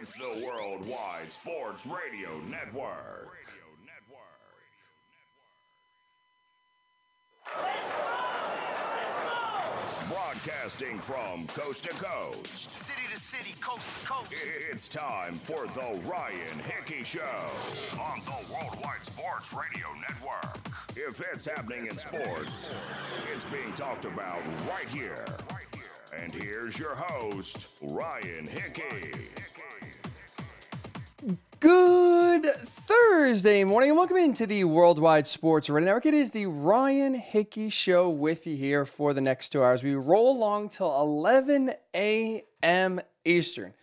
It's the Worldwide Sports Radio Network. Broadcasting from coast to coast. City to city, coast to coast. It's time for the Ryan Hickey Show on the Worldwide Sports Radio Network. If it's happening in sports, it's being talked about right here. And here's your host, Ryan Hickey. Good Thursday morning and welcome into the Worldwide Sports Radio Network. It is the Ryan Hickey Show with you here for the next two hours. We roll along till 11 a.m. Eastern.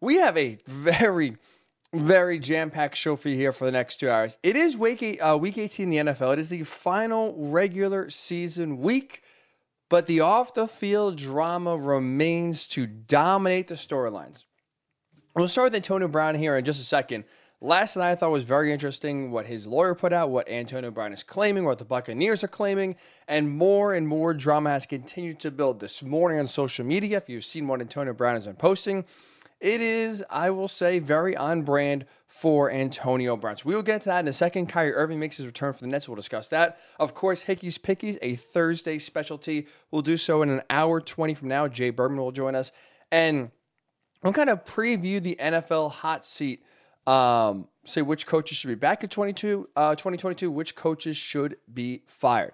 We have a very, very jam-packed show for you here for the next two hours. It is week, uh, week 18 in the NFL. It is the final regular season week, but the off-the-field drama remains to dominate the storylines. We'll start with Antonio Brown here in just a second. Last night I thought was very interesting what his lawyer put out, what Antonio Brown is claiming, what the Buccaneers are claiming, and more and more drama has continued to build this morning on social media. If you've seen what Antonio Brown has been posting, it is, I will say, very on brand for Antonio Brown. So we will get to that in a second. Kyrie Irving makes his return for the Nets. We'll discuss that. Of course, Hickey's Pickies, a Thursday specialty. We'll do so in an hour 20 from now. Jay Berman will join us. And We'll kind of preview the NFL hot seat. Um, say which coaches should be back in 22, uh, 2022, which coaches should be fired.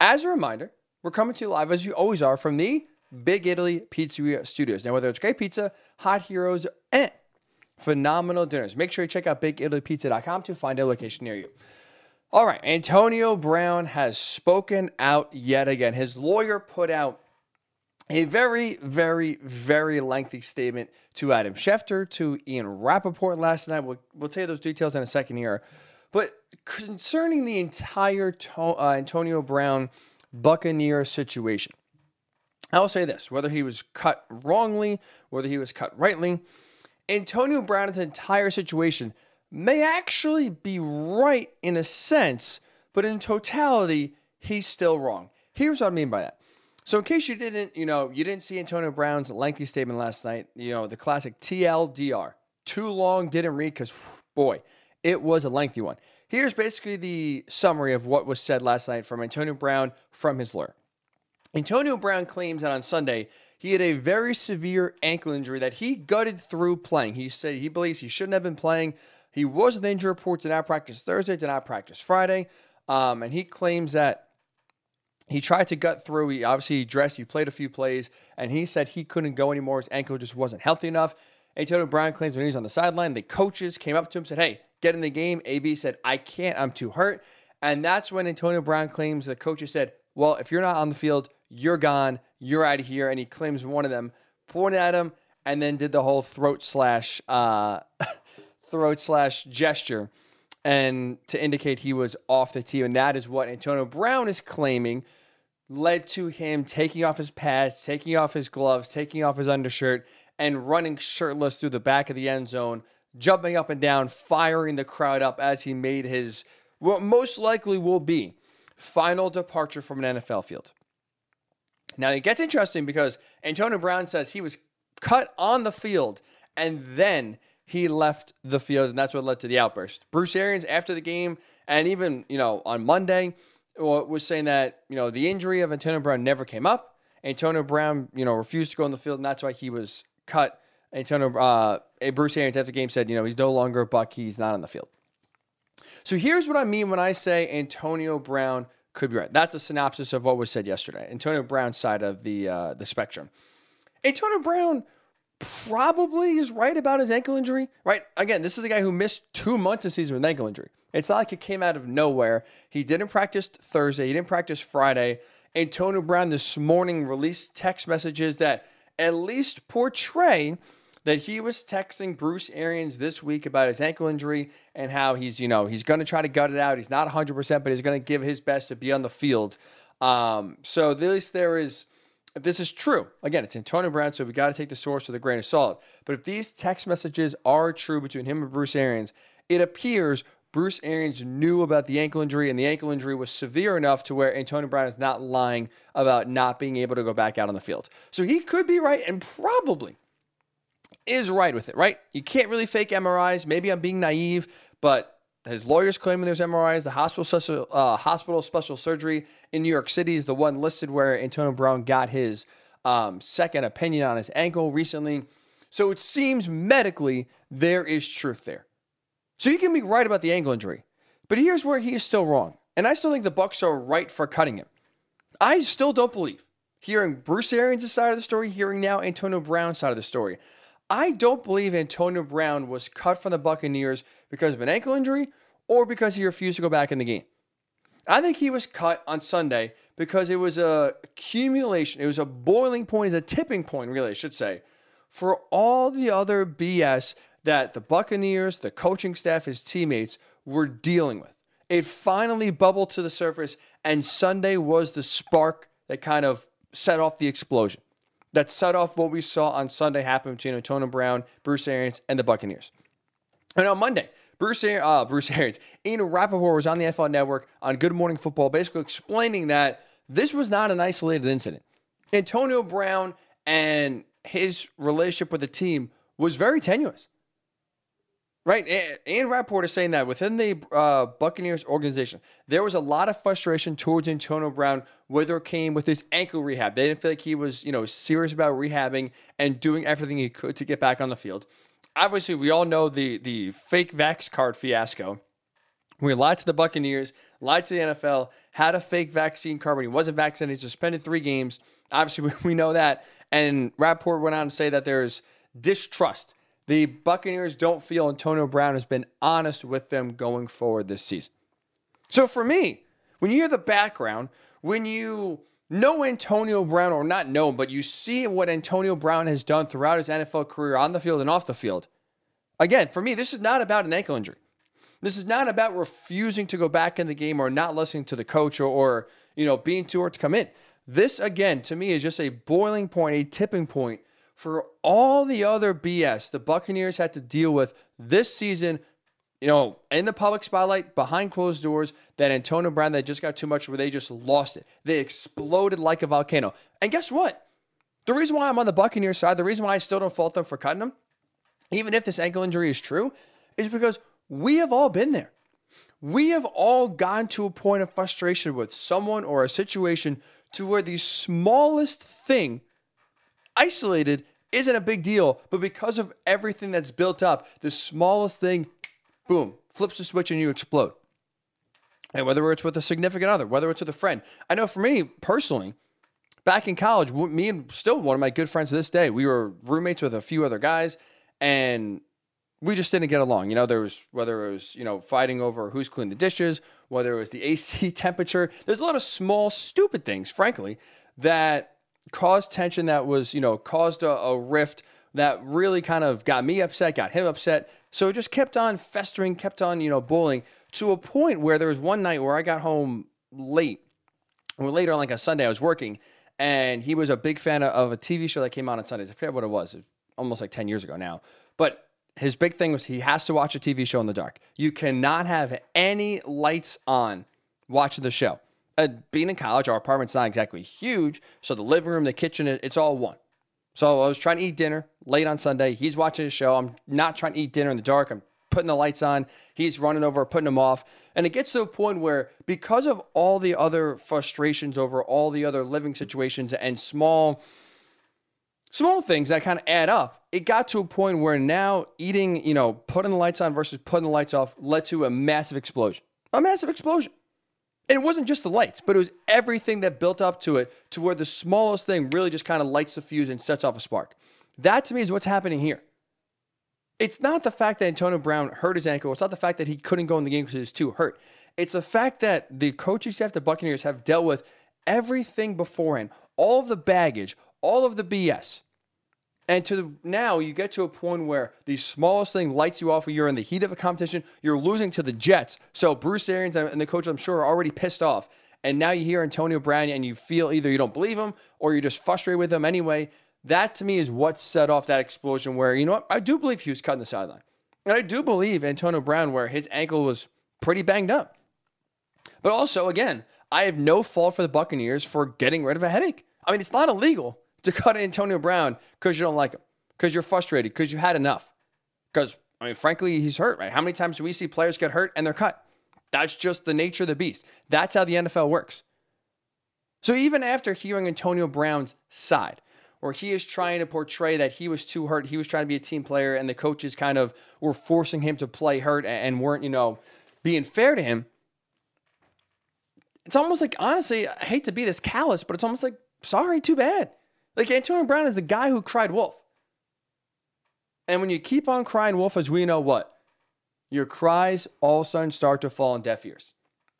As a reminder, we're coming to you live, as you always are, from the Big Italy Pizzeria Studios. Now, whether it's great pizza, hot heroes, and phenomenal dinners, make sure you check out BigItalyPizza.com to find a location near you. All right, Antonio Brown has spoken out yet again. His lawyer put out a very, very, very lengthy statement to Adam Schefter, to Ian Rapoport last night. We'll, we'll tell you those details in a second here. But concerning the entire to, uh, Antonio Brown Buccaneer situation, I will say this whether he was cut wrongly, whether he was cut rightly, Antonio Brown's entire situation may actually be right in a sense, but in totality, he's still wrong. Here's what I mean by that. So in case you didn't, you know, you didn't see Antonio Brown's lengthy statement last night, you know, the classic TLDR. Too long, didn't read because, boy, it was a lengthy one. Here's basically the summary of what was said last night from Antonio Brown from his lawyer. Antonio Brown claims that on Sunday he had a very severe ankle injury that he gutted through playing. He said he believes he shouldn't have been playing. He was the injury report, did not practice Thursday, did not practice Friday. Um, and he claims that he tried to gut through. He obviously dressed. He played a few plays, and he said he couldn't go anymore. His ankle just wasn't healthy enough. Antonio Brown claims when he was on the sideline, the coaches came up to him and said, "Hey, get in the game." AB said, "I can't. I'm too hurt." And that's when Antonio Brown claims the coaches said, "Well, if you're not on the field, you're gone. You're out of here." And he claims one of them pointed at him and then did the whole throat slash uh, throat slash gesture and to indicate he was off the team. And that is what Antonio Brown is claiming led to him taking off his pads, taking off his gloves, taking off his undershirt, and running shirtless through the back of the end zone, jumping up and down, firing the crowd up as he made his what most likely will be final departure from an NFL field. Now it gets interesting because Antonio Brown says he was cut on the field and then he left the field, and that's what led to the outburst. Bruce Arians after the game, and even you know on Monday, was saying that you know the injury of Antonio Brown never came up. Antonio Brown, you know, refused to go on the field, and that's why he was cut. Antonio uh, Bruce Arians after the game said, you know, he's no longer a buck. He's not on the field. So here's what I mean when I say Antonio Brown could be right. That's a synopsis of what was said yesterday. Antonio Brown's side of the uh, the spectrum. Antonio Brown probably is right about his ankle injury. Right? Again, this is a guy who missed two months of season with ankle injury. It's not like it came out of nowhere. He didn't practice Thursday. He didn't practice Friday. Antonio Brown this morning released text messages that at least portray that he was texting Bruce Arians this week about his ankle injury and how he's, you know, he's going to try to gut it out. He's not 100%, but he's going to give his best to be on the field. Um, so at least there is, if this is true, again, it's Antonio Brown, so we got to take the source with a grain of salt. But if these text messages are true between him and Bruce Arians, it appears Bruce Arians knew about the ankle injury, and the ankle injury was severe enough to where Antonio Brown is not lying about not being able to go back out on the field. So he could be right, and probably is right with it, right? You can't really fake MRIs. Maybe I'm being naive, but his lawyers claiming there's MRIs. The hospital special, uh, hospital special surgery in New York City is the one listed where Antonio Brown got his um, second opinion on his ankle recently. So it seems medically there is truth there. So you can be right about the ankle injury, but here's where he is still wrong, and I still think the Bucks are right for cutting him. I still don't believe hearing Bruce Arians' side of the story, hearing now Antonio Brown's side of the story. I don't believe Antonio Brown was cut from the Buccaneers because of an ankle injury or because he refused to go back in the game. I think he was cut on Sunday because it was a accumulation, it was a boiling point, it's a tipping point, really, I should say, for all the other BS that the Buccaneers, the coaching staff, his teammates were dealing with. It finally bubbled to the surface, and Sunday was the spark that kind of set off the explosion that set off what we saw on Sunday happen between Antonio Brown, Bruce Arians, and the Buccaneers. And on Monday, Bruce, uh, Bruce Arians, Ian Rapoport was on the NFL Network on Good Morning Football, basically explaining that this was not an isolated incident. Antonio Brown and his relationship with the team was very tenuous. Right? and Rapoport is saying that within the uh, Buccaneers organization, there was a lot of frustration towards Antonio Brown, whether it came with his ankle rehab. They didn't feel like he was, you know, serious about rehabbing and doing everything he could to get back on the field. Obviously, we all know the the fake vax card fiasco. We lied to the Buccaneers, lied to the NFL, had a fake vaccine card when he wasn't vaccinated, He suspended three games. Obviously, we know that. And Rapoport went on to say that there's distrust the Buccaneers don't feel Antonio Brown has been honest with them going forward this season. So for me, when you hear the background, when you know Antonio Brown, or not know but you see what Antonio Brown has done throughout his NFL career on the field and off the field, again, for me, this is not about an ankle injury. This is not about refusing to go back in the game or not listening to the coach or, or you know, being too hurt to come in. This, again, to me, is just a boiling point, a tipping point for all the other BS the Buccaneers had to deal with this season, you know, in the public spotlight, behind closed doors, that Antonio Brown, that just got too much where they just lost it. They exploded like a volcano. And guess what? The reason why I'm on the Buccaneers side, the reason why I still don't fault them for cutting them, even if this ankle injury is true, is because we have all been there. We have all gone to a point of frustration with someone or a situation to where the smallest thing isolated isn't a big deal, but because of everything that's built up, the smallest thing, boom, flips the switch and you explode. And whether it's with a significant other, whether it's with a friend. I know for me personally, back in college, me and still one of my good friends to this day, we were roommates with a few other guys and we just didn't get along. You know, there was whether it was, you know, fighting over who's cleaning the dishes, whether it was the AC temperature. There's a lot of small, stupid things, frankly, that caused tension that was, you know, caused a, a rift that really kind of got me upset, got him upset. So it just kept on festering, kept on, you know, boiling to a point where there was one night where I got home late, or later on like a Sunday, I was working, and he was a big fan of a TV show that came out on Sundays. I forget what it was, it was almost like 10 years ago now. But his big thing was he has to watch a TV show in the dark. You cannot have any lights on watching the show uh, being in college, our apartment's not exactly huge. So the living room, the kitchen, it's all one. So I was trying to eat dinner late on Sunday. He's watching a show. I'm not trying to eat dinner in the dark. I'm putting the lights on. He's running over, putting them off. And it gets to a point where, because of all the other frustrations over all the other living situations and small, small things that kind of add up, it got to a point where now eating, you know, putting the lights on versus putting the lights off led to a massive explosion. A massive explosion. It wasn't just the lights, but it was everything that built up to it to where the smallest thing really just kind of lights the fuse and sets off a spark. That to me is what's happening here. It's not the fact that Antonio Brown hurt his ankle. It's not the fact that he couldn't go in the game because he was too hurt. It's the fact that the coaching staff, the Buccaneers, have dealt with everything beforehand, all of the baggage, all of the BS. And to the, now, you get to a point where the smallest thing lights you off. You're in the heat of a competition. You're losing to the Jets. So Bruce Arians and the coach, I'm sure, are already pissed off. And now you hear Antonio Brown, and you feel either you don't believe him or you're just frustrated with him anyway. That to me is what set off that explosion. Where you know what, I do believe he was cutting the sideline, and I do believe Antonio Brown, where his ankle was pretty banged up. But also, again, I have no fault for the Buccaneers for getting rid of a headache. I mean, it's not illegal to cut Antonio Brown because you don't like him. because you're frustrated, because you had enough. Because, I mean, frankly, he's hurt, right? How many times do we see players get hurt and they're cut? That's just the nature of the beast. That's how the NFL works. So even after hearing Antonio Brown's side, where he is trying to portray that he was too hurt, he was trying to be a team player, and the coaches kind of were forcing him to play hurt and weren't, you know, being fair to him. It's almost like, honestly, I hate to be this callous, but it's almost like, sorry, too bad. Like Antonio Brown is the guy who cried wolf. And when you keep on crying wolf, as we know what, your cries all of a sudden start to fall on deaf ears.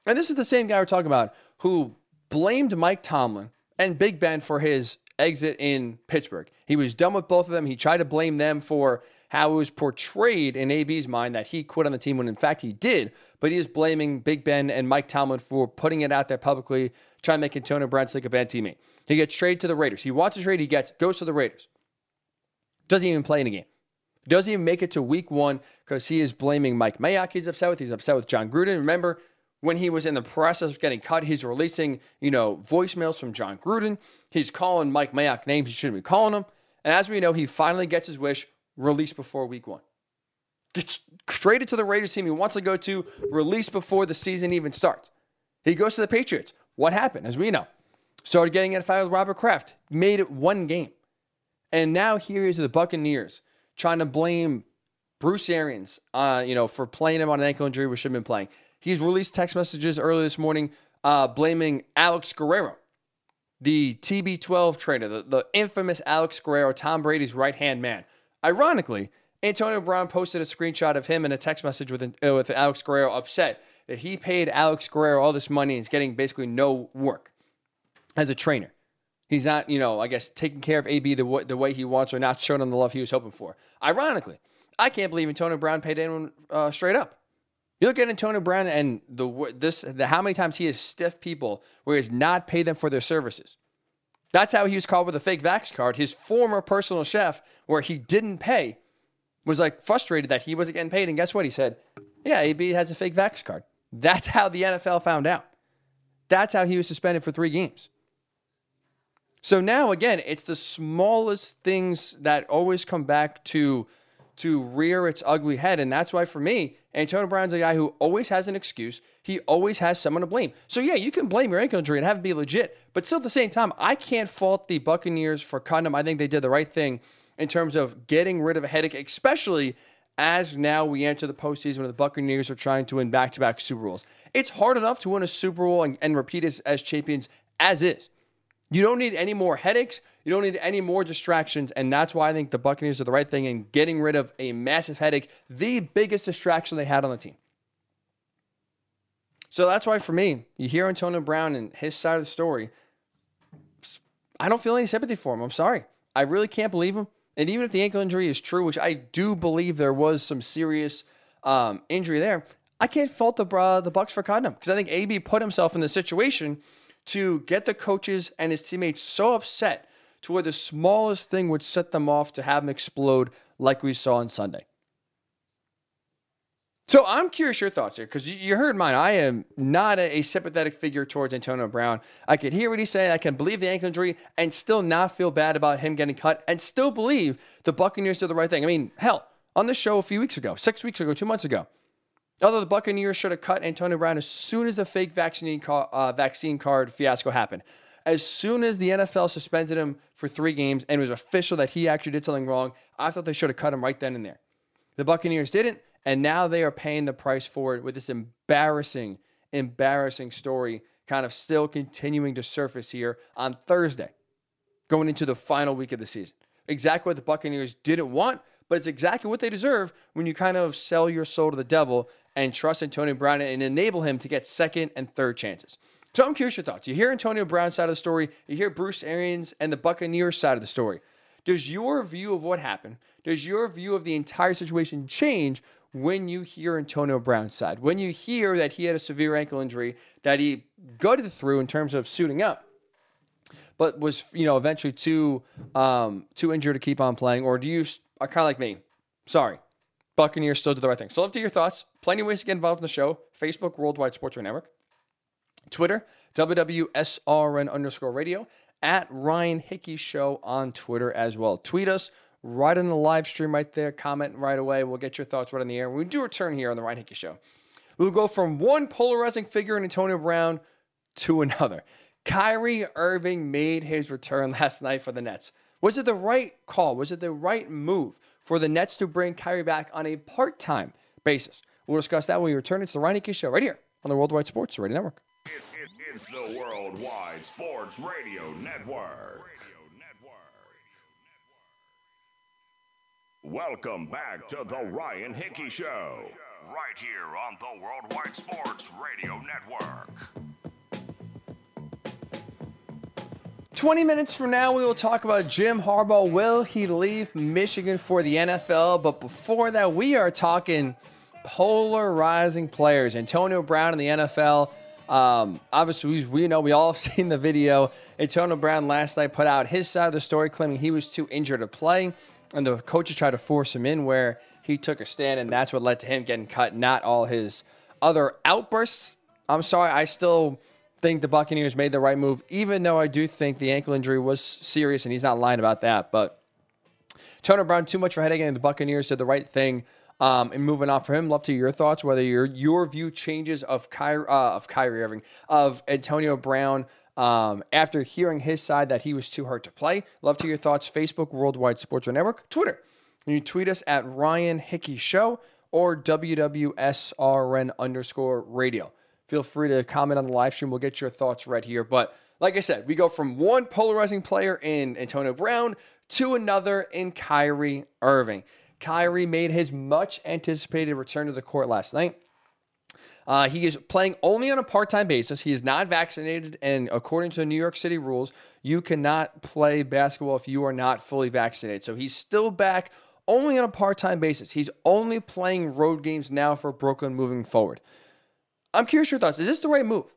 And this is the same guy we're talking about who blamed Mike Tomlin and Big Ben for his exit in Pittsburgh. He was done with both of them. He tried to blame them for how it was portrayed in AB's mind that he quit on the team when in fact he did. But he is blaming Big Ben and Mike Tomlin for putting it out there publicly, trying to make Antonio Brown look like a bad teammate. He gets traded to the Raiders. He wants to trade, he gets, goes to the Raiders. Doesn't even play in a game. Doesn't even make it to week one because he is blaming Mike Mayock. He's upset with. He's upset with Jon Gruden. Remember, when he was in the process of getting cut, he's releasing, you know, voicemails from Jon Gruden. He's calling Mike Mayock names he shouldn't be calling him. And as we know, he finally gets his wish released before week one. Gets traded to the Raiders team he wants to go to, released before the season even starts. He goes to the Patriots. What happened? As we know, started getting in a fight with Robert Kraft, made it one game. And now here he is the Buccaneers trying to blame Bruce Arians, uh, you know, for playing him on an ankle injury, which should have been playing. He's released text messages early this morning uh, blaming Alex Guerrero, the TB12 trainer, the, the infamous Alex Guerrero, Tom Brady's right hand man. Ironically, Antonio Brown posted a screenshot of him and a text message with, uh, with Alex Guerrero upset that he paid Alex Guerrero all this money and is getting basically no work as a trainer. He's not, you know, I guess taking care of AB the, the way he wants or not showing him the love he was hoping for. Ironically, I can't believe Antonio Brown paid anyone uh, straight up. You look at Antonio Brown and the this the how many times he has stiffed people where he has not paid them for their services. That's how he was called with a fake vax card. His former personal chef, where he didn't pay, was like frustrated that he wasn't getting paid. And guess what? He said, "Yeah, AB has a fake vax card." That's how the NFL found out. That's how he was suspended for three games. So now again, it's the smallest things that always come back to to rear its ugly head. And that's why for me, Antonio Brown's a guy who always has an excuse. He always has someone to blame. So yeah, you can blame your ankle injury and have it be legit, but still at the same time, I can't fault the Buccaneers for him. I think they did the right thing in terms of getting rid of a headache, especially as now we enter the postseason when the Buccaneers are trying to win back-to-back Super Bowls. It's hard enough to win a Super Bowl and, and repeat as, as champions as is. You don't need any more headaches. You don't need any more distractions. And that's why I think the Buccaneers are the right thing in getting rid of a massive headache, the biggest distraction they had on the team. So that's why for me, you hear Antonio Brown and his side of the story. I don't feel any sympathy for him. I'm sorry. I really can't believe him. And even if the ankle injury is true, which I do believe there was some serious um, injury there, I can't fault the uh, the Bucks for cutting him because I think AB put himself in the situation to get the coaches and his teammates so upset to where the smallest thing would set them off to have them explode like we saw on Sunday. So I'm curious your thoughts here because you heard mine. I am not a, sympathetic figure towards Antonio Brown. I can hear what he's saying. I can believe the ankle injury and still not feel bad about him getting cut and still believe the Buccaneers did the right thing. I mean, hell, on the show a few weeks ago, six weeks ago, two months ago, Although the Buccaneers should have cut Antonio Brown as soon as the fake vaccine, uh, vaccine card fiasco happened. As soon as the NFL suspended him for three games and it was official that he actually did something wrong, I thought they should have cut him right then and there. The Buccaneers didn't, and now they are paying the price for it with this embarrassing, embarrassing story kind of still continuing to surface here on Thursday, going into the final week of the season. Exactly what the Buccaneers didn't want, but it's exactly what they deserve when you kind of sell your soul to the devil and trust Antonio Brown and enable him to get second and third chances. So I'm curious your thoughts. You hear Antonio Brown's side of the story, you hear Bruce Arians and the Buccaneers side of the story. Does your view of what happened, does your view of the entire situation change when you hear Antonio Brown's side? When you hear that he had a severe ankle injury that he gutted through in terms of suiting up, but was you know eventually too um, too injured to keep on playing, or do you are kind of like me? Sorry, Buccaneers still do the right thing. So love to your thoughts. Plenty of ways to get involved in the show. Facebook, Worldwide Sports Network. Twitter, WWSRN underscore radio. At Ryan Hickey Show on Twitter as well. Tweet us, right in the live stream right there. Comment right away. We'll get your thoughts right in the air. We do return here on the Ryan Hickey Show, we'll go from one polarizing figure in Antonio Brown to another. Kyrie Irving made his return last night for the Nets. Was it the right call? Was it the right move for the Nets to bring Kyrie back on a part time basis? We'll discuss that when we return. It's the Ryan Hickey Show right here on the Worldwide Sports Radio Network. It, it, it's the Worldwide Sports Radio Network. Welcome back to the Ryan Hickey Show, right here on the Worldwide Sports Radio Network. 20 minutes from now, we will talk about Jim Harbaugh. Will he leave Michigan for the NFL? But before that, we are talking polarizing players. Antonio Brown in the NFL. Um, obviously, we know we all have seen the video. Antonio Brown last night put out his side of the story, claiming he was too injured to play, and the coaches tried to force him in where he took a stand, and that's what led to him getting cut, not all his other outbursts. I'm sorry, I still think the Buccaneers made the right move, even though I do think the ankle injury was serious, and he's not lying about that. But Antonio Brown, too much for headache, and the Buccaneers did the right thing. Um, and moving on for him, love to hear your thoughts, whether your your view changes of Kyrie, uh, of Kyrie Irving, of Antonio Brown, um, after hearing his side that he was too hurt to play. Love to your thoughts. Facebook, Worldwide Sports Network, Twitter. You tweet us at Ryan Hickey Show or WWSRN underscore radio feel free to comment on the live stream. We'll get your thoughts right here. But like I said, we go from one polarizing player in Antonio Brown to another in Kyrie Irving. Kyrie made his much anticipated return to the court last night. Uh, he is playing only on a part time basis. He is not vaccinated, and according to New York City rules, you cannot play basketball if you are not fully vaccinated. So he's still back only on a part time basis. He's only playing road games now for Brooklyn moving forward. I'm curious your thoughts. Is this the right move?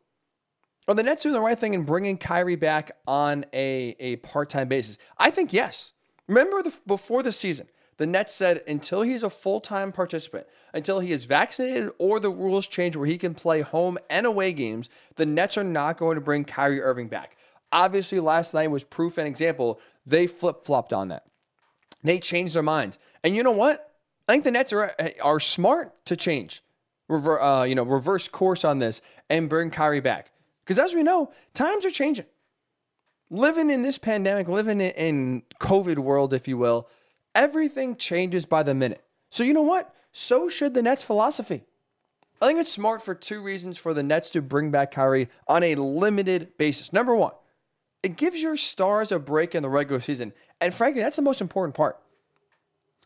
Are the Nets doing the right thing in bringing Kyrie back on a, a part time basis? I think yes. Remember the, before the season, the Nets said until he's a full time participant, until he is vaccinated or the rules change where he can play home and away games, the Nets are not going to bring Kyrie Irving back. Obviously, last night was proof and example. They flip flopped on that. They changed their minds. And you know what? I think the Nets are, are smart to change rever, uh, you know, reverse course on this and bring Kyrie back. Because as we know, times are changing. Living in this pandemic, living in COVID world, if you will, everything changes by the minute. So you know what? So should the Nets philosophy. I think it's smart for two reasons for the Nets to bring back Kyrie on a limited basis. Number one, it gives your stars a break in the regular season. And frankly, that's the most important part.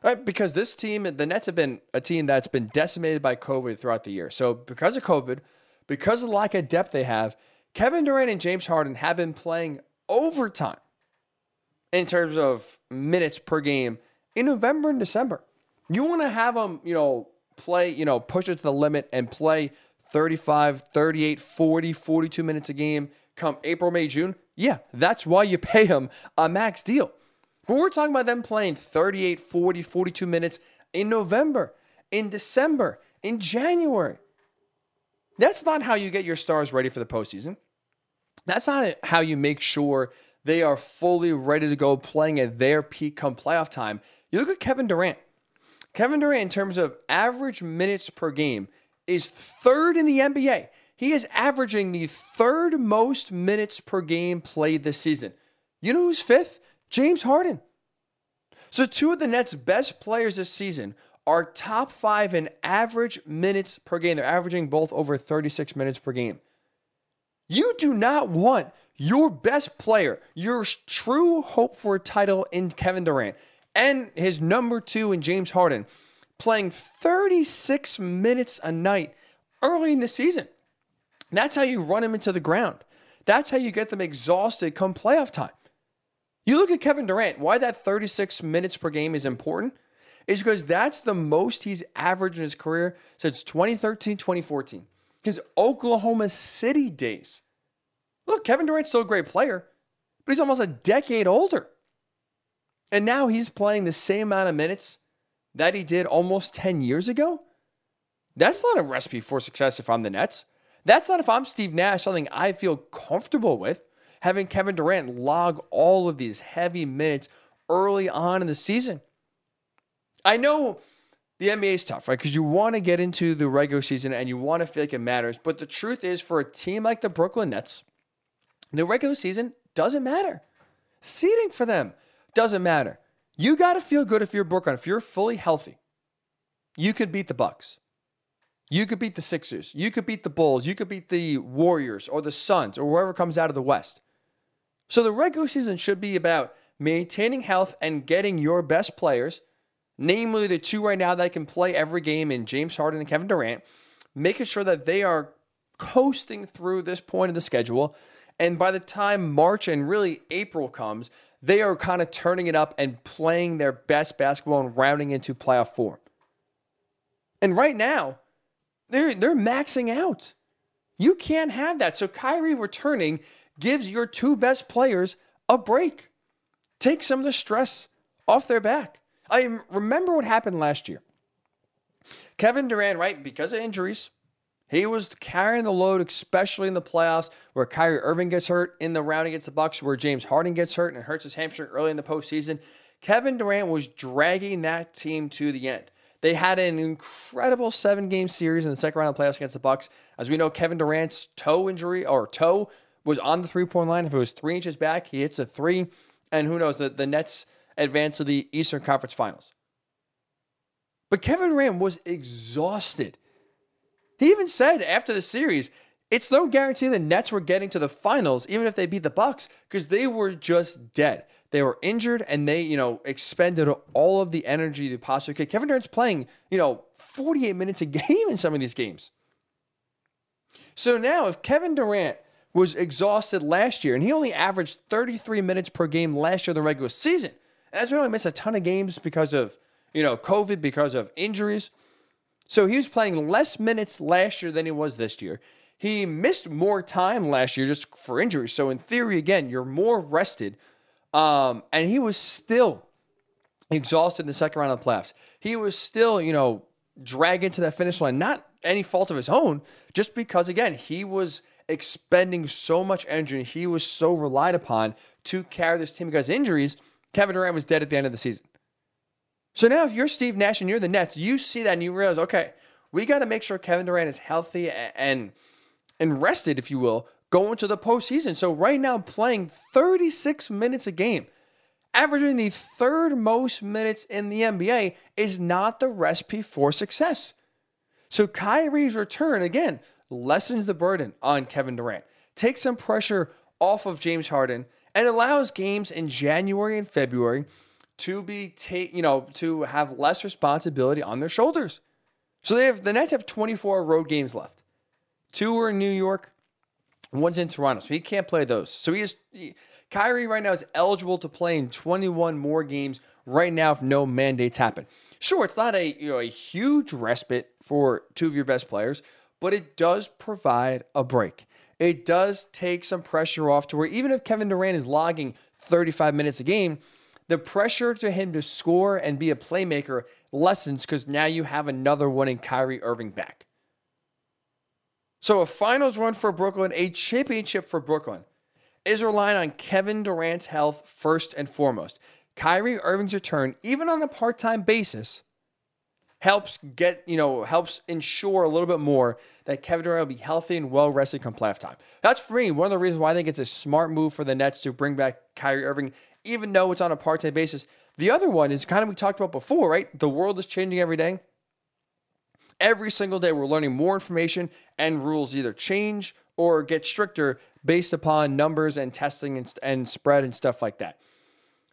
Right, because this team, the Nets have been a team that's been decimated by COVID throughout the year. So because of COVID, because of the lack of depth they have, Kevin Durant and James Harden have been playing overtime in terms of minutes per game in November and December. You want to have them, you know, play, you know, push it to the limit and play 35, 38, 40, 42 minutes a game come April, May, June. Yeah, that's why you pay them a max deal. But we're talking about them playing 38, 40, 42 minutes in November, in December, in January. That's not how you get your stars ready for the postseason. That's not how you make sure they are fully ready to go playing at their peak come playoff time. You look at Kevin Durant. Kevin Durant, in terms of average minutes per game, is third in the NBA. He is averaging the third most minutes per game played this season. You know who's fifth? James Harden. So, two of the Nets' best players this season are top five in average minutes per game. They're averaging both over 36 minutes per game. You do not want your best player, your true hope for a title in Kevin Durant, and his number two in James Harden, playing 36 minutes a night early in the season. That's how you run them into the ground. That's how you get them exhausted come playoff time. You look at Kevin Durant, why that 36 minutes per game is important is because that's the most he's averaged in his career since 2013, 2014. His Oklahoma City days. Look, Kevin Durant's still a great player, but he's almost a decade older. And now he's playing the same amount of minutes that he did almost 10 years ago. That's not a recipe for success if I'm the Nets. That's not if I'm Steve Nash, something I feel comfortable with having Kevin Durant log all of these heavy minutes early on in the season. I know the NBA is tough, right? Because you want to get into the regular season and you want to feel like it matters. But the truth is, for a team like the Brooklyn Nets, the regular season doesn't matter. Seeding for them doesn't matter. You got to feel good if you're Brooklyn. If you're fully healthy, you could beat the Bucks. You could beat the Sixers. You could beat the Bulls. You could beat the Warriors or the Suns or whoever comes out of the West. So the regular season should be about maintaining health and getting your best players, namely the two right now that can play every game in James Harden and Kevin Durant, making sure that they are coasting through this point of the schedule. And by the time March and really April comes, they are kind of turning it up and playing their best basketball and rounding into playoff form. And right now, they're they're maxing out. You can't have that. So Kyrie returning gives your two best players a break. Take some of the stress off their back. I remember what happened last year. Kevin Durant, right, because of injuries, he was carrying the load, especially in the playoffs, where Kyrie Irving gets hurt in the round against the Bucks, where James Harden gets hurt and hurts his hamstring early in the postseason. Kevin Durant was dragging that team to the end. They had an incredible seven game series in the second round of playoffs against the Bucks. As we know, Kevin Durant's toe injury or toe was on the three point line. If it was three inches back, he hits a three. And who knows, the, the Nets advance to the Eastern Conference Finals. But Kevin Durant was exhausted. He even said after the series, it's no guarantee the Nets were getting to the finals, even if they beat the Bucks, because they were just dead. They were injured and they, you know, expended all of the energy they possibly could. Kevin Durant's playing, you know, 48 minutes a game in some of these games. So now, if Kevin Durant was exhausted last year and he only averaged 33 minutes per game last year in the regular season, as we only missed a ton of games because of, you know, COVID, because of injuries. So he was playing less minutes last year than he was this year. He missed more time last year just for injuries. So in theory, again, you're more rested um, and he was still exhausted in the second round of the playoffs. He was still, you know, dragged into that finish line, not any fault of his own, just because, again, he was expending so much energy he was so relied upon to carry this team because injuries. Kevin Durant was dead at the end of the season. So now, if you're Steve Nash and you're the Nets, you see that and you realize, okay, we got to make sure Kevin Durant is healthy and and rested, if you will, going to the postseason. So right now, playing 36 minutes a game, averaging the third most minutes in the NBA, is not the recipe for success. So Kyrie's return, again, lessens the burden on Kevin Durant, takes some pressure off of James Harden, and allows games in January and February to be take, you know, to have less responsibility on their shoulders. So they have the Nets have 24 road games left. Two are in New York, One's in Toronto, so he can't play those. So he is Kyrie right now is eligible to play in 21 more games right now if no mandates happen. Sure, it's not a you know a huge respite for two of your best players, but it does provide a break. It does take some pressure off to where even if Kevin Durant is logging 35 minutes a game, the pressure to him to score and be a playmaker lessens because now you have another one in Kyrie Irving back. So a finals run for Brooklyn, a championship for Brooklyn, is relying on Kevin Durant's health first and foremost. Kyrie Irving's return, even on a part-time basis, helps get, you know, helps ensure a little bit more that Kevin Durant will be healthy and well rested come playoff time. That's for me one of the reasons why I think it's a smart move for the Nets to bring back Kyrie Irving, even though it's on a part-time basis. The other one is kind of we talked about before, right? The world is changing every day. Every single day, we're learning more information, and rules either change or get stricter based upon numbers and testing and, and spread and stuff like that.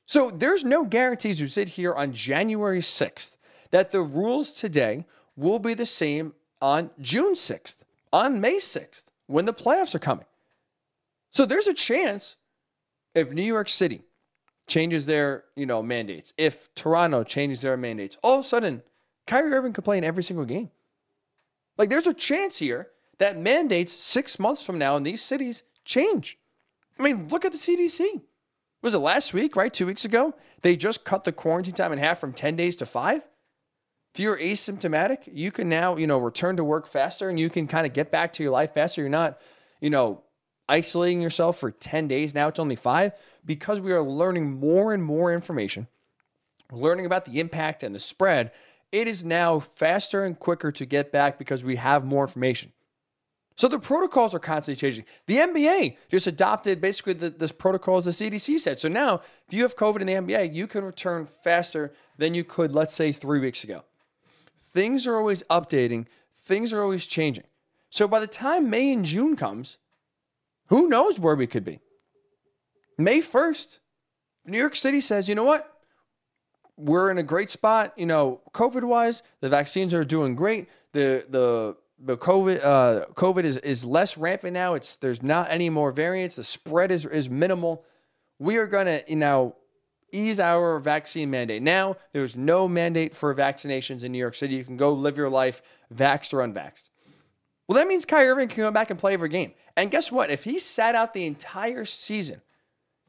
So there's no guarantees you sit here on January 6th that the rules today will be the same on June 6th, on May 6th, when the playoffs are coming. So there's a chance if New York City changes their, you know, mandates, if Toronto changes their mandates, all of a sudden Kyrie Irving could play in every single game. Like there's a chance here that mandates six months from now in these cities change. I mean, look at the CDC. Was it last week, right? Two weeks ago? They just cut the quarantine time in half from 10 days to five. If you're asymptomatic, you can now, you know, return to work faster and you can kind of get back to your life faster. You're not, you know, isolating yourself for 10 days. Now it's only five because we are learning more and more information learning about the impact and the spread, it is now faster and quicker to get back because we have more information. So the protocols are constantly changing. The NBA just adopted basically the, this protocols the CDC said. So now, if you have COVID in the NBA, you can return faster than you could, let's say, three weeks ago. Things are always updating. Things are always changing. So by the time May and June comes, who knows where we could be? May 1st, New York City says, you know what? We're in a great spot, you know, COVID wise. The vaccines are doing great. The the the COVID uh, COVID is, is less rampant now. It's there's not any more variants. The spread is is minimal. We are gonna you know ease our vaccine mandate. Now there's no mandate for vaccinations in New York City. You can go live your life, vaxxed or unvaxxed. Well, that means Kyrie Irving can go back and play every game. And guess what? If he sat out the entire season,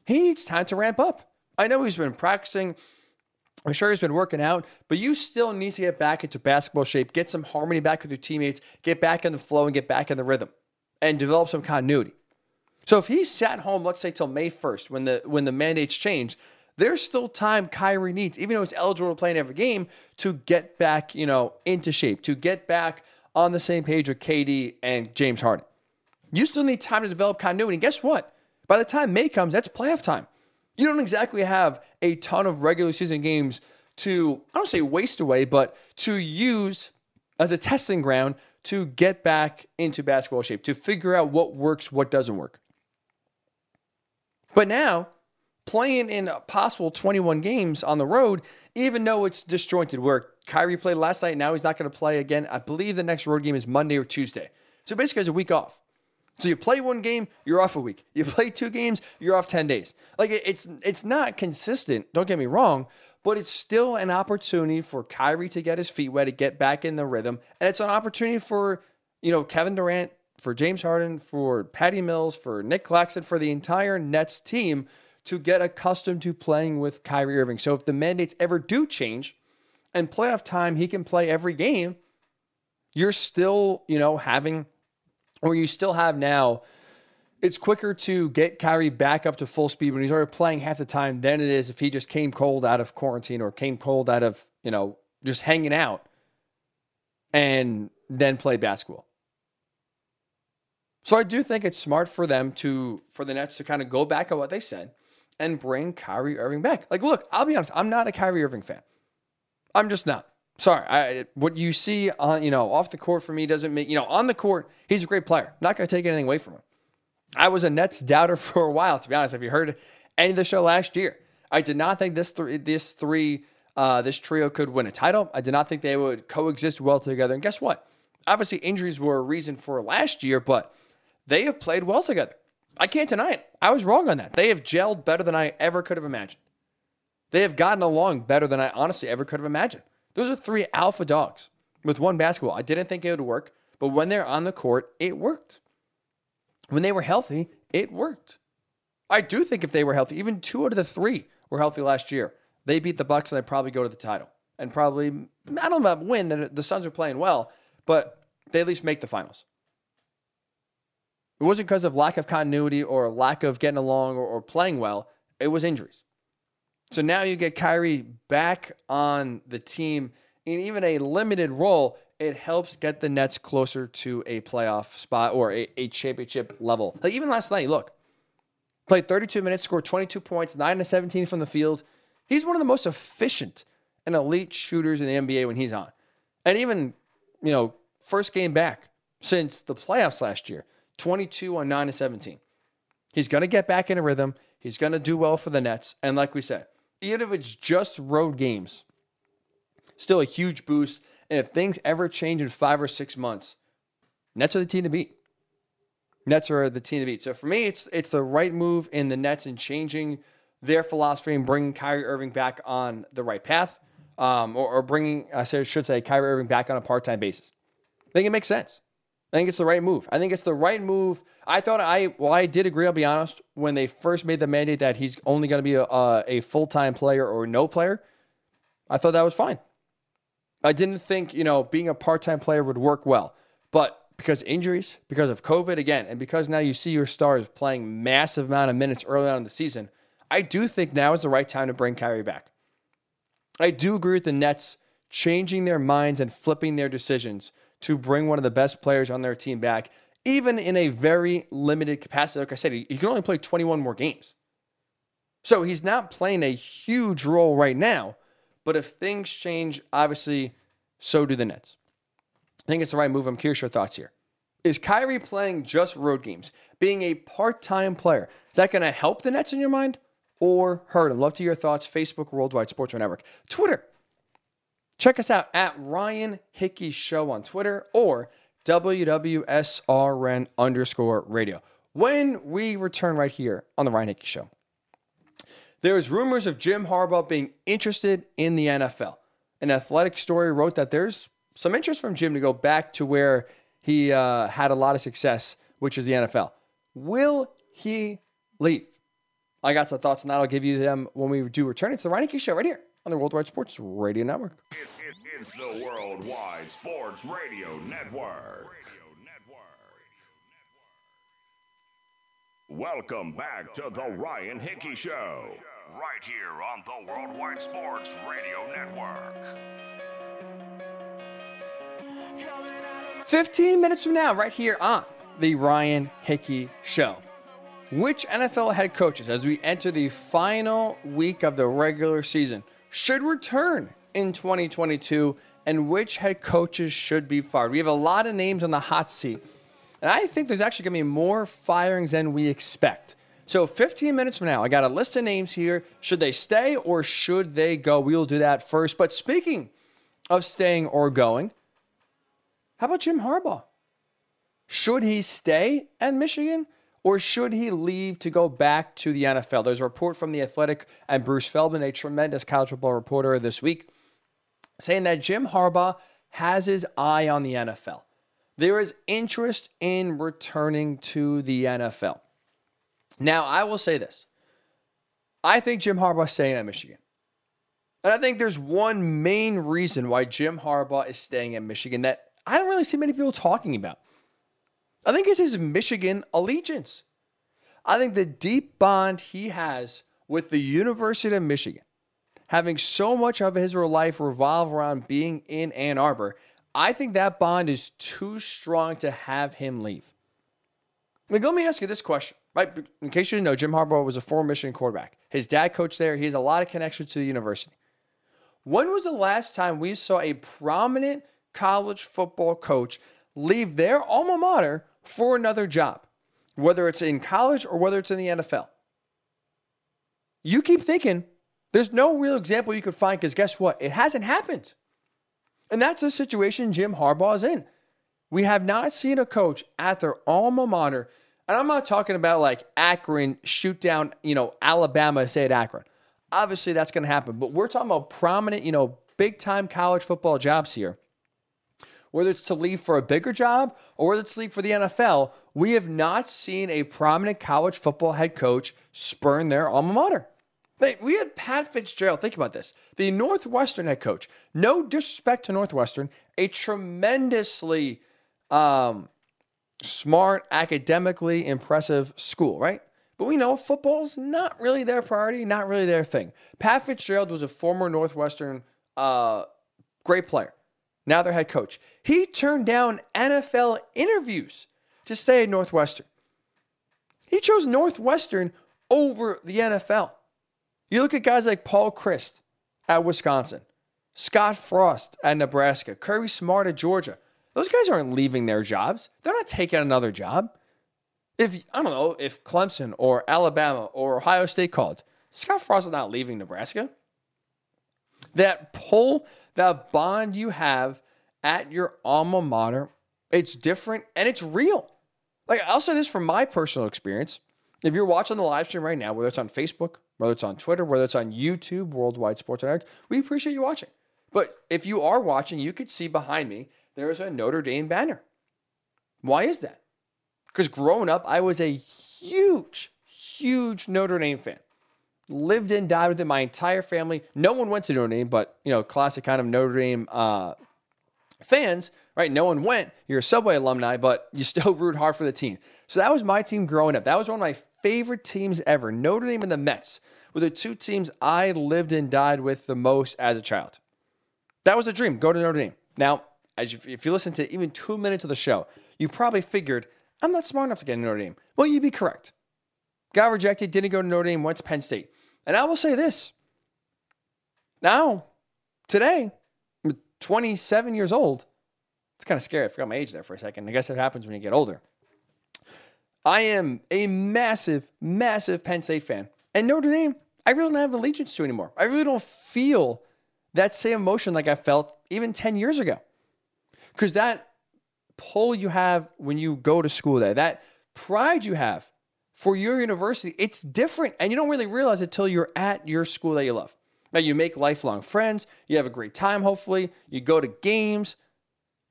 he needs time to ramp up. I know he's been practicing. I'm sure he's been working out, but you still need to get back into basketball shape, get some harmony back with your teammates, get back in the flow and get back in the rhythm and develop some continuity. So if he sat home, let's say till May 1st, when the when the mandates change, there's still time Kyrie needs, even though he's eligible to play in every game, to get back, you know, into shape, to get back on the same page with KD and James Harden. You still need time to develop continuity. Guess what? By the time May comes, that's playoff time. You don't exactly have a ton of regular season games to, I don't say waste away, but to use as a testing ground to get back into basketball shape, to figure out what works, what doesn't work. But now, playing in possible 21 games on the road, even though it's disjointed, where Kyrie played last night, now he's not going to play again. I believe the next road game is Monday or Tuesday. So basically, it's a week off. So you play one game, you're off a week. You play two games, you're off 10 days. Like it's it's not consistent, don't get me wrong, but it's still an opportunity for Kyrie to get his feet wet, to get back in the rhythm. And it's an opportunity for, you know, Kevin Durant, for James Harden, for Patty Mills, for Nic Claxton, for the entire Nets team to get accustomed to playing with Kyrie Irving. So if the mandates ever do change and playoff time, he can play every game, you're still, you know, having or you still have now, it's quicker to get Kyrie back up to full speed when he's already playing half the time than it is if he just came cold out of quarantine or came cold out of, you know, just hanging out and then play basketball. So I do think it's smart for them to, for the Nets to kind of go back on what they said and bring Kyrie Irving back. Like, look, I'll be honest, I'm not a Kyrie Irving fan. I'm just not. Sorry, I, what you see on you know off the court for me doesn't make you know on the court he's a great player. not going to take anything away from him. I was a Nets doubter for a while, to be honest. Have you heard any of the show last year? I did not think this three this three uh, this trio could win a title. I did not think they would coexist well together. And guess what? Obviously, injuries were a reason for last year, but they have played well together. I can't deny it. I was wrong on that. They have gelled better than I ever could have imagined. They have gotten along better than I honestly ever could have imagined. Those are three alpha dogs with one basketball. I didn't think it would work, but when they're on the court, it worked. When they were healthy, it worked. I do think if they were healthy, even two out of the three were healthy last year. They beat the Bucks and they probably go to the title and probably I don't know about win. The, the Suns are playing well, but they at least make the finals. It wasn't because of lack of continuity or lack of getting along or, or playing well. It was injuries. So now you get Kyrie back on the team in even a limited role. It helps get the Nets closer to a playoff spot or a, a championship level. Like even last night, look, played 32 minutes, scored 22 points, 9 to 17 from the field. He's one of the most efficient and elite shooters in the NBA when he's on. And even, you know, first game back since the playoffs last year, 22 on 9 to 17. He's going to get back in a rhythm. He's going to do well for the Nets. And like we said, even if it's just road games, still a huge boost. And if things ever change in five or six months, Nets are the team to beat. Nets are the team to beat. So for me, it's it's the right move in the Nets and changing their philosophy and bringing Kyrie Irving back on the right path, um, or, or, bringing I should say Kyrie Irving back on a part time basis. I think it makes sense. I think it's the right move. I think it's the right move. I thought I, well, I did agree, I'll be honest, when they first made the mandate that he's only going to be a, a full time player or no player. I thought that was fine. I didn't think, you know, being a part time player would work well. But because injuries, because of COVID again, and because now you see your stars playing massive amount of minutes early on in the season, I do think now is the right time to bring Kyrie back. I do agree with the Nets changing their minds and flipping their decisions to bring one of the best players on their team back, even in a very limited capacity. Like I said, he, can only play 21 more games. So he's not playing a huge role right now. But if things change, obviously, so do the Nets. I think it's the right move. I'm curious your thoughts here. Is Kyrie playing just road games, being a part time player? Is that going to help the Nets in your mind or hurt them? Love to hear your thoughts. Facebook, Worldwide Sports Network, Twitter. Check us out at Ryan Hickey Show on Twitter or WWSRN underscore radio. When we return right here on the Ryan Hickey Show, there's rumors of Jim Harbaugh being interested in the NFL. An athletic story wrote that there's some interest from Jim to go back to where he uh, had a lot of success, which is the NFL. Will he leave? I got some thoughts on that. I'll give you them when we do return. It's the Ryan Hickey Show right here on the Worldwide Sports Radio Network. It, it, it's the Worldwide Sports Radio Network. Welcome back to the Ryan Hickey Show, right here on the Worldwide Sports Radio Network. 15 minutes from now, right here on the Ryan Hickey Show. Which NFL head coaches, as we enter the final week of the regular season, should return in 2022 and which head coaches should be fired? We have a lot of names on the hot seat, and I think there's actually going to be more firings than we expect. So, 15 minutes from now, I got a list of names here. Should they stay or should they go? We will do that first. But speaking of staying or going, how about Jim Harbaugh? Should he stay at Michigan or should he leave to go back to the NFL? There's a report from The Athletic and Bruce Feldman, a tremendous college football reporter this week, saying that Jim Harbaugh has his eye on the NFL. There is interest in returning to the NFL. Now, I will say this I think Jim Harbaugh is staying at Michigan. And I think there's one main reason why Jim Harbaugh is staying at Michigan that I don't really see many people talking about. I think it's his Michigan allegiance. I think the deep bond he has with the University of Michigan, having so much of his life revolve around being in Ann Arbor, I think that bond is too strong to have him leave. Like, let me ask you this question, right? In case you didn't know, Jim Harbaugh was a former Michigan quarterback. His dad coached there. He has a lot of connections to the university. When was the last time we saw a prominent college football coach leave their alma mater for another job, whether it's in college or whether it's in the NFL. You keep thinking there's no real example you could find because guess what? It hasn't happened. And that's the situation Jim Harbaugh is in. We have not seen a coach at their alma mater, and I'm not talking about like Akron shoot down, you know, Alabama, say at Akron. Obviously, that's going to happen, but we're talking about prominent, you know, big time college football jobs here whether it's to leave for a bigger job or whether it's to leave for the NFL, we have not seen a prominent college football head coach spurn their alma mater. We had Pat Fitzgerald. Think about this. The Northwestern head coach. No disrespect to Northwestern, a tremendously um, smart, academically impressive school, right? But we know football's not really their priority, not really their thing. Pat Fitzgerald was a former Northwestern uh, great player now their head coach. He turned down NFL interviews to stay at Northwestern. He chose Northwestern over the NFL. You look at guys like Paul Chryst at Wisconsin, Scott Frost at Nebraska, Kirby Smart at Georgia. Those guys aren't leaving their jobs. They're not taking another job. If I don't know, if Clemson or Alabama or Ohio State called, Scott Frost is not leaving Nebraska. That pull that bond you have at your alma mater, it's different and it's real. Like I'll say this from my personal experience. If you're watching the live stream right now, whether it's on Facebook, whether it's on Twitter, whether it's on YouTube, Worldwide Sports Network, we appreciate you watching. But if you are watching, you could see behind me there is a Notre Dame banner. Why is that? Because growing up, I was a huge, huge Notre Dame fan lived and died with it. My entire family. No one went to Notre Dame, but you know, classic kind of Notre Dame uh, fans, right? No one went. You're a Subway alumni, but you still root hard for the team. So that was my team growing up. That was one of my favorite teams ever. Notre Dame and the Mets were the two teams I lived and died with the most as a child. That was a dream. Go to Notre Dame. Now, as you, if you listen to even two minutes of the show, you probably figured I'm not smart enough to get into Notre Dame. Well, you'd be correct. Got rejected, didn't go to Notre Dame, went to Penn State. And I will say this. Now, today, 27 years old. It's kind of scary. I forgot my age there for a second. I guess it happens when you get older. I am a massive, massive Penn State fan. And Notre Dame, I really don't have allegiance to anymore. I really don't feel that same emotion like I felt even 10 years ago. Because that pull you have when you go to school there, that pride you have for your university, it's different. And you don't really realize it until you're at your school that you love. Now, you make lifelong friends, you have a great time, hopefully, you go to games.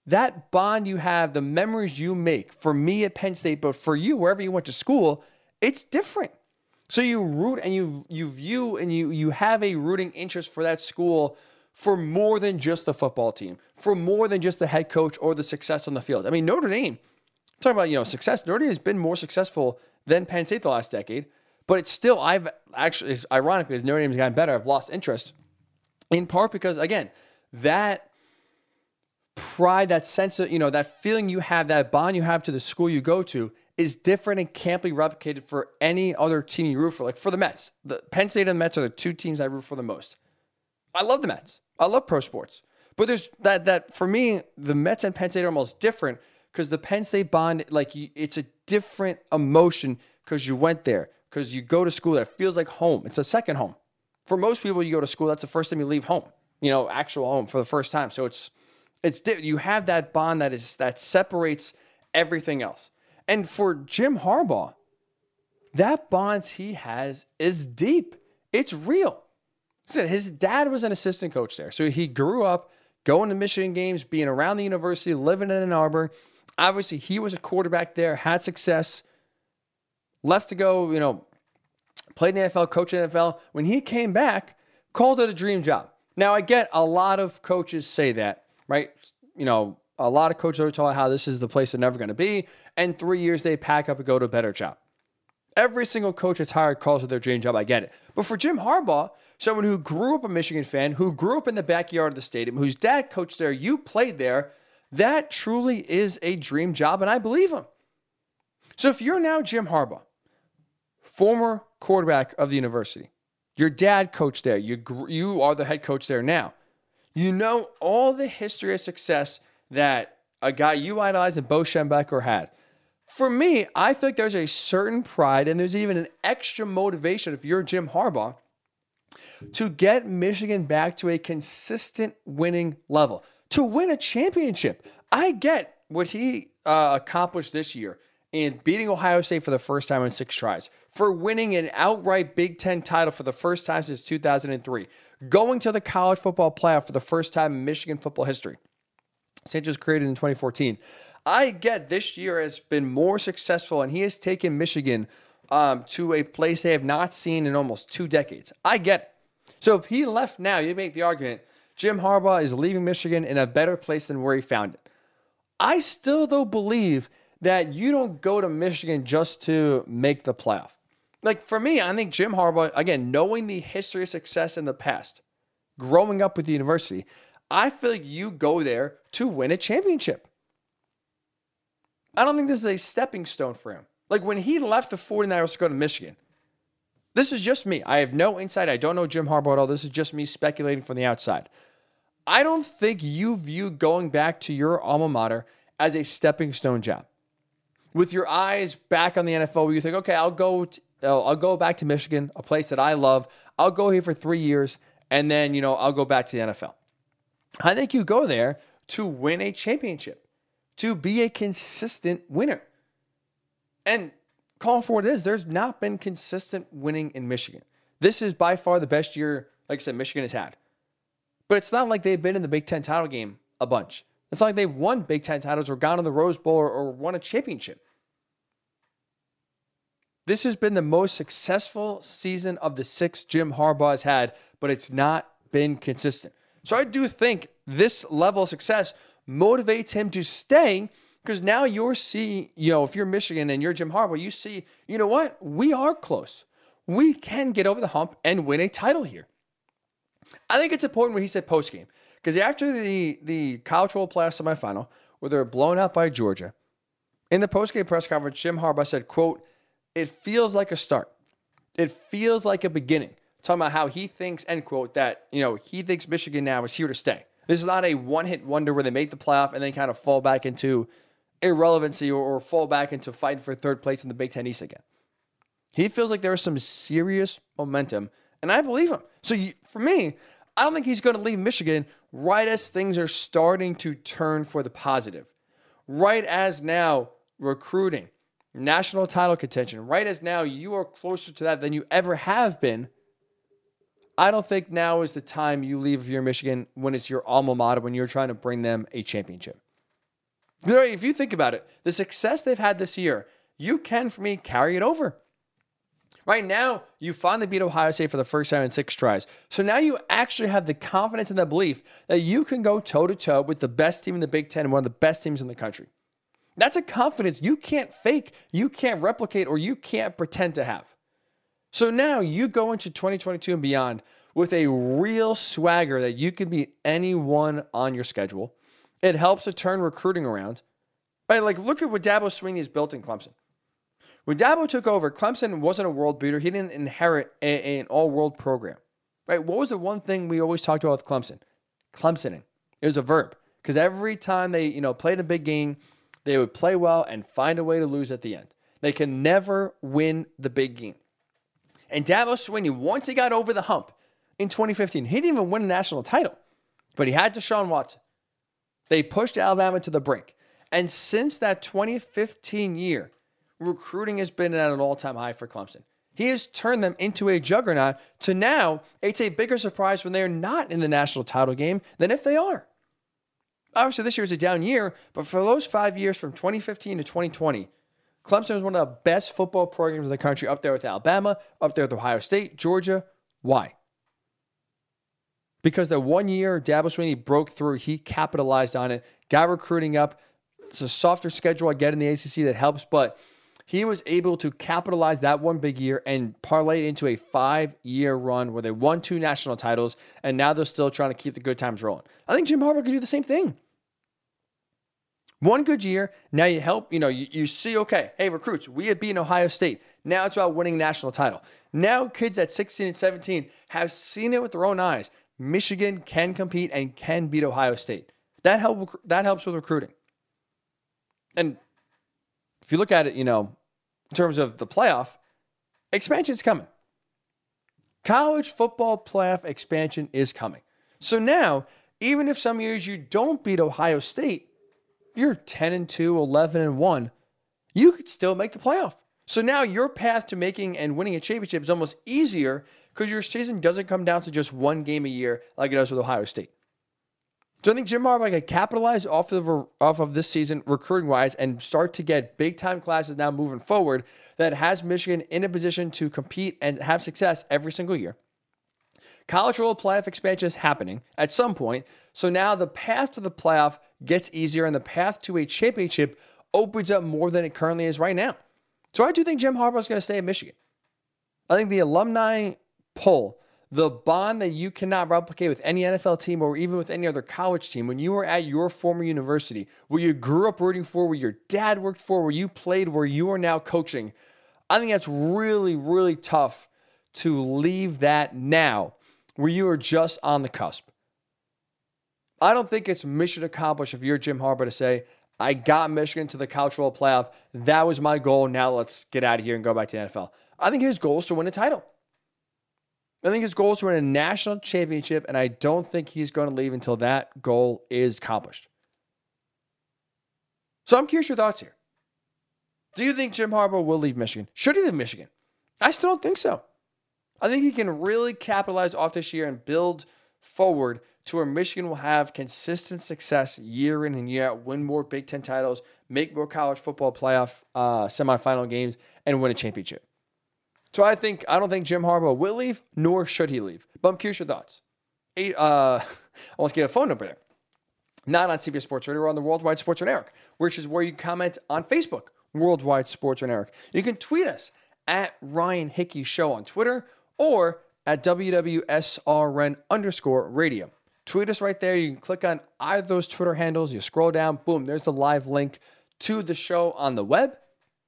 That bond you have, the memories you make, for me at Penn State, but for you, wherever you went to school, it's different. So you root and you you view and you you have a rooting interest for that school for more than just the football team, for more than just the head coach or the success on the field. I mean, Notre Dame, talking about, you know, success, Notre Dame has been more successful than Penn State the last decade, but it's still, I've actually, ironically, as Notre Dame's gotten better, I've lost interest in part because, again, that pride, that sense of, you know, that feeling you have, that bond you have to the school you go to is different and can't be replicated for any other team you root for. Like for the Mets, the Penn State and the Mets are the two teams I root for the most. I love the Mets. I love pro sports. But there's that that for me, the Mets and Penn State are almost different because the Penn State bond, like it's a different emotion because you went there, because you go to school that feels like home. It's a second home. For most people, you go to school, that's the first time you leave home, you know, actual home for the first time. So it's it's you have that bond that is that separates everything else. And for Jim Harbaugh, that bond he has is deep. It's real. His dad was an assistant coach there. So he grew up going to Michigan games, being around the university, living in Ann Arbor. Obviously, he was a quarterback there, had success, left to go, you know, played in the NFL, coached in the NFL. When he came back, called it a dream job. Now, I get a lot of coaches say that, right? You know, a lot of coaches are told how this is the place they're never going to be. And three years they pack up and go to a better job. Every single coach that's hired calls it their dream job. I get it. But for Jim Harbaugh, someone who grew up a Michigan fan, who grew up in the backyard of the stadium, whose dad coached there, you played there, that truly is a dream job, and I believe him. So if you're now Jim Harbaugh, former quarterback of the university, your dad coached there, you, you are the head coach there now, you know all the history of success that a guy you idolize and Bo Schembechler had. For me, I think there's a certain pride and there's even an extra motivation if you're Jim Harbaugh to get Michigan back to a consistent winning level, to win a championship. I get what he uh, accomplished this year in beating Ohio State for the first time in six tries, for winning an outright Big Ten title for the first time since 2003, going to the college football playoff for the first time in Michigan football history. St. was created in 2014. I get this year has been more successful, and he has taken Michigan um, to a place they have not seen in almost two decades. I get it. So if he left now, you make the argument Jim Harbaugh is leaving Michigan in a better place than where he found it. I still, though, believe that you don't go to Michigan just to make the playoff. Like for me, I think Jim Harbaugh, again, knowing the history of success in the past, growing up with the university, I feel like you go there to win a championship. I don't think this is a stepping stone for him. Like when he left the 49ers to go to Michigan, this is just me. I have no insight. I don't know Jim Harbaugh at all. This is just me speculating from the outside. I don't think you view going back to your alma mater as a stepping stone job. With your eyes back on the NFL, where you think, okay, I'll go, to, I'll go back to Michigan, a place that I love. I'll go here for three years, and then you know I'll go back to the NFL. I think you go there to win a championship, to be a consistent winner. And call for what it is. There's not been consistent winning in Michigan. This is by far the best year, like I said, Michigan has had. But it's not like they've been in the Big Ten title game a bunch. It's not like they've won Big Ten titles or gone to the Rose Bowl or, or won a championship. This has been the most successful season of the six Jim Harbaugh has had, but it's not been consistent. So I do think this level of success motivates him to stay Because now you're seeing, you know, if you're Michigan and you're Jim Harbaugh, you see, you know what? We are close. We can get over the hump and win a title here. I think it's important what he said post game. Because after the the college football playoff semifinal, where they were blown out by Georgia, in the post game press conference, Jim Harbaugh said, quote, it feels like a start. It feels like a beginning. Talking about how he thinks, end quote, that, you know, he thinks Michigan now is here to stay. This is not a one hit wonder where they make the playoff and then kind of fall back into irrelevancy or, or fall back into fighting for third place in the Big Ten East again. He feels like there is some serious momentum, and I believe him. So you, for me, I don't think he's going to leave Michigan right as things are starting to turn for the positive. Right as now recruiting, national title contention, right as now you are closer to that than you ever have been. I don't think now is the time you leave your Michigan when it's your alma mater, when you're trying to bring them a championship. If you think about it, the success they've had this year, you can, for me, carry it over. Right now, you finally beat Ohio State for the first time in six tries. So now you actually have the confidence and the belief that you can go toe to toe with the best team in the Big Ten and one of the best teams in the country. That's a confidence you can't fake, you can't replicate, or you can't pretend to have. So now you go into 2022 and beyond with a real swagger that you can beat anyone on your schedule. It helps to turn recruiting around. Right? Like, look at what Dabo Swinney has built in Clemson. When Dabo took over, Clemson wasn't a world beater. He didn't inherit a, a, an all world program. Right? What was the one thing we always talked about with Clemson? Clemsoning. It was a verb. Because every time they, you know, played a big game, they would play well and find a way to lose at the end. They can never win the big game. And Dabo Swinney, once he got over the hump in 2015, he didn't even win a national title, but he had Deshaun Watson. They pushed Alabama to the brink. And since that 2015 year, recruiting has been at an all time high for Clemson. He has turned them into a juggernaut to now it's a bigger surprise when they're not in the national title game than if they are. Obviously, this year is a down year, but for those five years from 2015 to 2020, Clemson was one of the best football programs in the country, up there with Alabama, up there with Ohio State, Georgia. Why? Because the one year Dabo Swinney broke through, he capitalized on it, got recruiting up. It's a softer schedule I get in the ACC that helps, but he was able to capitalize that one big year and parlay it into a five year run where they won two national titles, and now they're still trying to keep the good times rolling. I think Jim Harbaugh can do the same thing. One good year. Now you help, you know, you, you see, okay, hey, recruits, we have beaten Ohio State. Now it's about winning national title. Now kids at 16 and 17 have seen it with their own eyes. Michigan can compete and can beat Ohio State. That help that helps with recruiting. And if you look at it, you know, in terms of the playoff, expansion is coming. College football playoff expansion is coming. So now, even if some years you don't beat Ohio State, you're 10 and 2, 11 and 1, you could still make the playoff. So now your path to making and winning a championship is almost easier because your season doesn't come down to just one game a year like it does with Ohio State. So I think Jim Harbaugh can capitalize off of off of this season recruiting wise and start to get big time classes now moving forward that has Michigan in a position to compete and have success every single year. College football playoff expansion is happening at some point. So now the path to the playoff gets easier and the path to a championship opens up more than it currently is right now. So I do think Jim Harbaugh is going to stay at Michigan. I think the alumni pull, the bond that you cannot replicate with any NFL team or even with any other college team, when you were at your former university, where you grew up rooting for, where your dad worked for, where you played, where you are now coaching, I think that's really, really tough to leave that now where you are just on the cusp. I don't think it's mission accomplished if you're Jim Harbaugh to say, I got Michigan to the college football playoff. That was my goal. Now let's get out of here and go back to the NFL. I think his goal is to win a title. I think his goal is to win a national championship, and I don't think he's going to leave until that goal is accomplished. So I'm curious your thoughts here. Do you think Jim Harbaugh will leave Michigan? Should he leave Michigan? I still don't think so. I think he can really capitalize off this year and build forward to where Michigan will have consistent success year in and year out, win more Big Ten titles, make more college football playoff uh, semifinal games, and win a championship. So I think I don't think Jim Harbaugh will leave, nor should he leave. I'm curious your thoughts. Eight, uh, I want to get a phone number there. not on CBS Sports Radio or on the Worldwide Sports Network, which is where you comment on Facebook, Worldwide Sports Network. You can tweet us at Ryan Hickey Show on Twitter or at WWSRN underscore radio. Tweet us right there. You can click on either those Twitter handles. You scroll down, boom, there's the live link to the show on the web,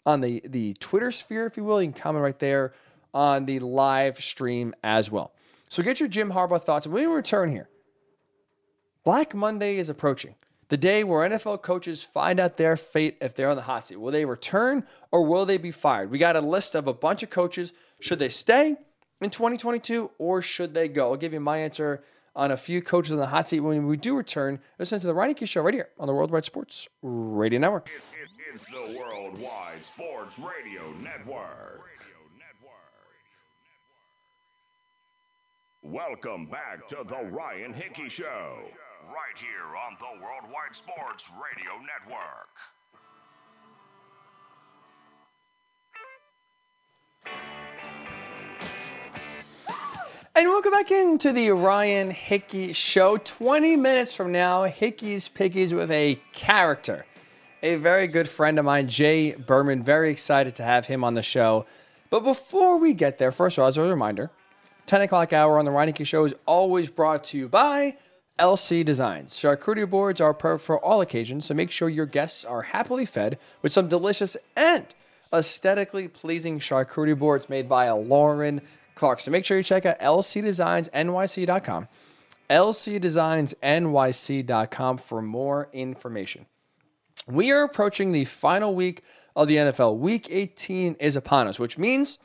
on the, the Twitter sphere, if you will. You can comment right there on the live stream as well. So get your Jim Harbaugh thoughts. When we return here, Black Monday is approaching. The day where NFL coaches find out their fate if they're on the hot seat. Will they return or will they be fired? We got a list of a bunch of coaches. Should they stay in 2022 or should they go? I'll give you my answer on a few coaches on the hot seat when we do return. Listen to the Ryan Hickey Show right here on the Worldwide Sports Radio Network. It, it, it's the Worldwide Sports Radio Network. Welcome back to the Ryan Hickey Show, right here on the Worldwide Sports Radio Network. And welcome back into the Ryan Hickey Show. 20 minutes from now, Hickey's Pickies with a character. A very good friend of mine, Jay Berman. Very excited to have him on the show. But before we get there, first of all, as a reminder, 10 o'clock hour on the Hickey Show is always brought to you by LC Designs. Charcuterie boards are perfect for all occasions, so make sure your guests are happily fed with some delicious and aesthetically pleasing charcuterie boards made by Lauren Clark. So make sure you check out lcdesignsnyc.com, lcdesignsnyc.com for more information. We are approaching the final week of the NFL. Week 18 is upon us, which means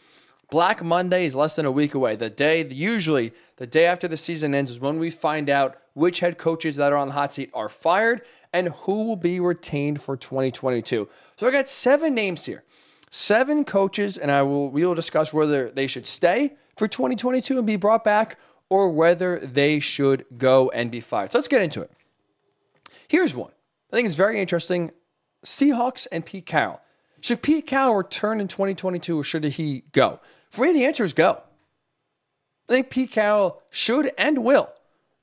Black Monday is less than a week away. The day, usually the day after the season ends, is when we find out which head coaches that are on the hot seat are fired and who will be retained for 2022. So I got seven names here seven coaches, and I will we will discuss whether they should stay for 2022 and be brought back, or whether they should go and be fired. So let's get into it. Here's one. I think it's very interesting. Seahawks and Pete Carroll. Should Pete Carroll return in 2022 or should he go? For me, the answer is go. I think Pete Carroll should and will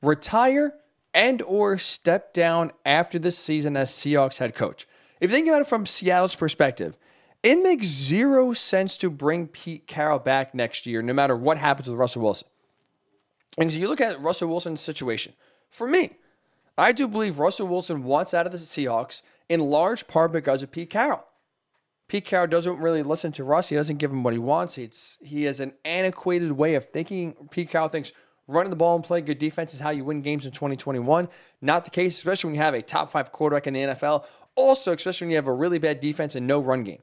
retire and or step down after this season as Seahawks head coach. If you think about it from Seattle's perspective, it makes zero sense to bring Pete Carroll back next year, no matter what happens with Russell Wilson. And you look at Russell Wilson's situation. For me, I do believe Russell Wilson wants out of the Seahawks in large part because of Pete Carroll. Pete Carroll doesn't really listen to Russ. He doesn't give him what he wants. It's he has an antiquated way of thinking. Pete Carroll thinks running the ball and playing good defense is how you win games in 2021. Not the case, especially when you have a top five quarterback in the NFL. Also, especially when you have a really bad defense and no run game.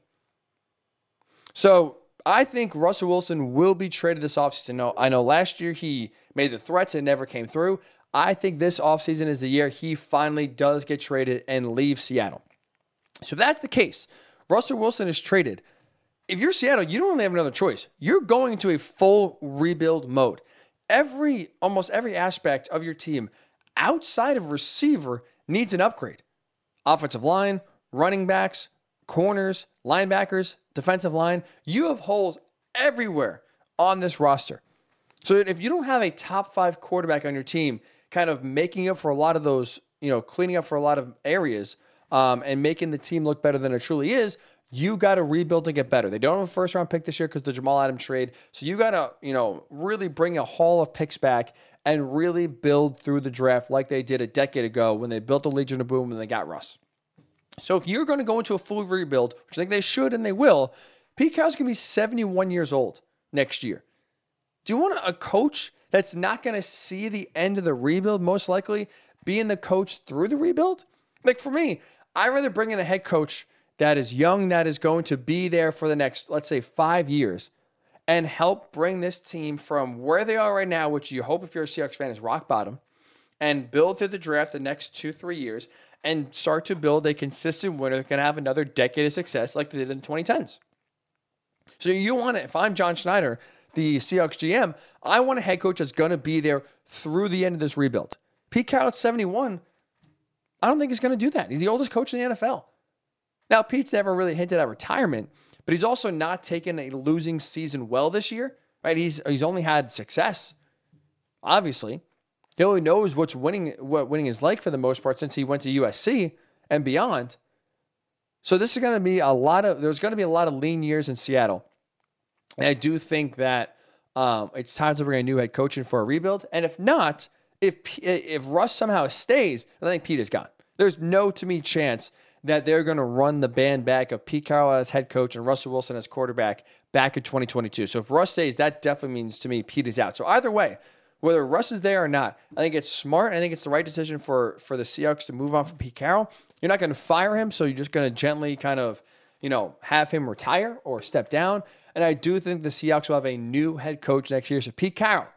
So I think Russell Wilson will be traded this offseason. I know last year he made the threats and never came through. I think this offseason is the year he finally does get traded and leave Seattle. So if that's the case, Russell Wilson is traded. If you're Seattle, you don't have another choice. You're going into a full rebuild mode. Every almost every aspect of your team outside of receiver needs an upgrade. Offensive line, running backs, corners, linebackers, defensive line. You have holes everywhere on this roster. So if you don't have a top 5 quarterback on your team kind of making up for a lot of those, you know, cleaning up for a lot of areas, um, and making the team look better than it truly is, you got to rebuild to get better. They don't have a first round pick this year because the Jamal Adams trade. So you got to, you know, really bring a haul of picks back and really build through the draft like they did a decade ago when they built the Legion of Boom and they got Russ. So if you're going to go into a full rebuild, which I think they should and they will, Pete Carroll's going to be 71 years old next year. Do you want a coach that's not going to see the end of the rebuild, most likely being the coach through the rebuild? Like for me, I'd rather bring in a head coach that is young, that is going to be there for the next, let's say, five years and help bring this team from where they are right now, which you hope if you're a Seahawks fan is rock bottom, and build through the draft the next two, three years and start to build a consistent winner that can have another decade of success like they did in the 2010s. So you want it. If I'm John Schneider, the Seahawks GM, I want a head coach that's going to be there through the end of this rebuild. Pete Carroll at 71 I don't think he's going to do that. He's the oldest coach in the NFL. Now, Pete's never really hinted at retirement, but he's also not taken a losing season well this year, right? He's he's only had success, obviously. He only knows what's winning, what winning is like for the most part since he went to USC and beyond. So this is going to be a lot of. There's going to be a lot of lean years in Seattle, and I do think that um, it's time to bring a new head coach in for a rebuild. And if not, if if Russ somehow stays, I think Pete is gone. There's no to me chance that they're going to run the band back of Pete Carroll as head coach and Russell Wilson as quarterback back in 2022. So if Russ stays, that definitely means to me Pete is out. So either way, whether Russ is there or not, I think it's smart. I think it's the right decision for for the Seahawks to move on from Pete Carroll. You're not going to fire him, so you're just going to gently kind of, you know, have him retire or step down. And I do think the Seahawks will have a new head coach next year. So Pete Carroll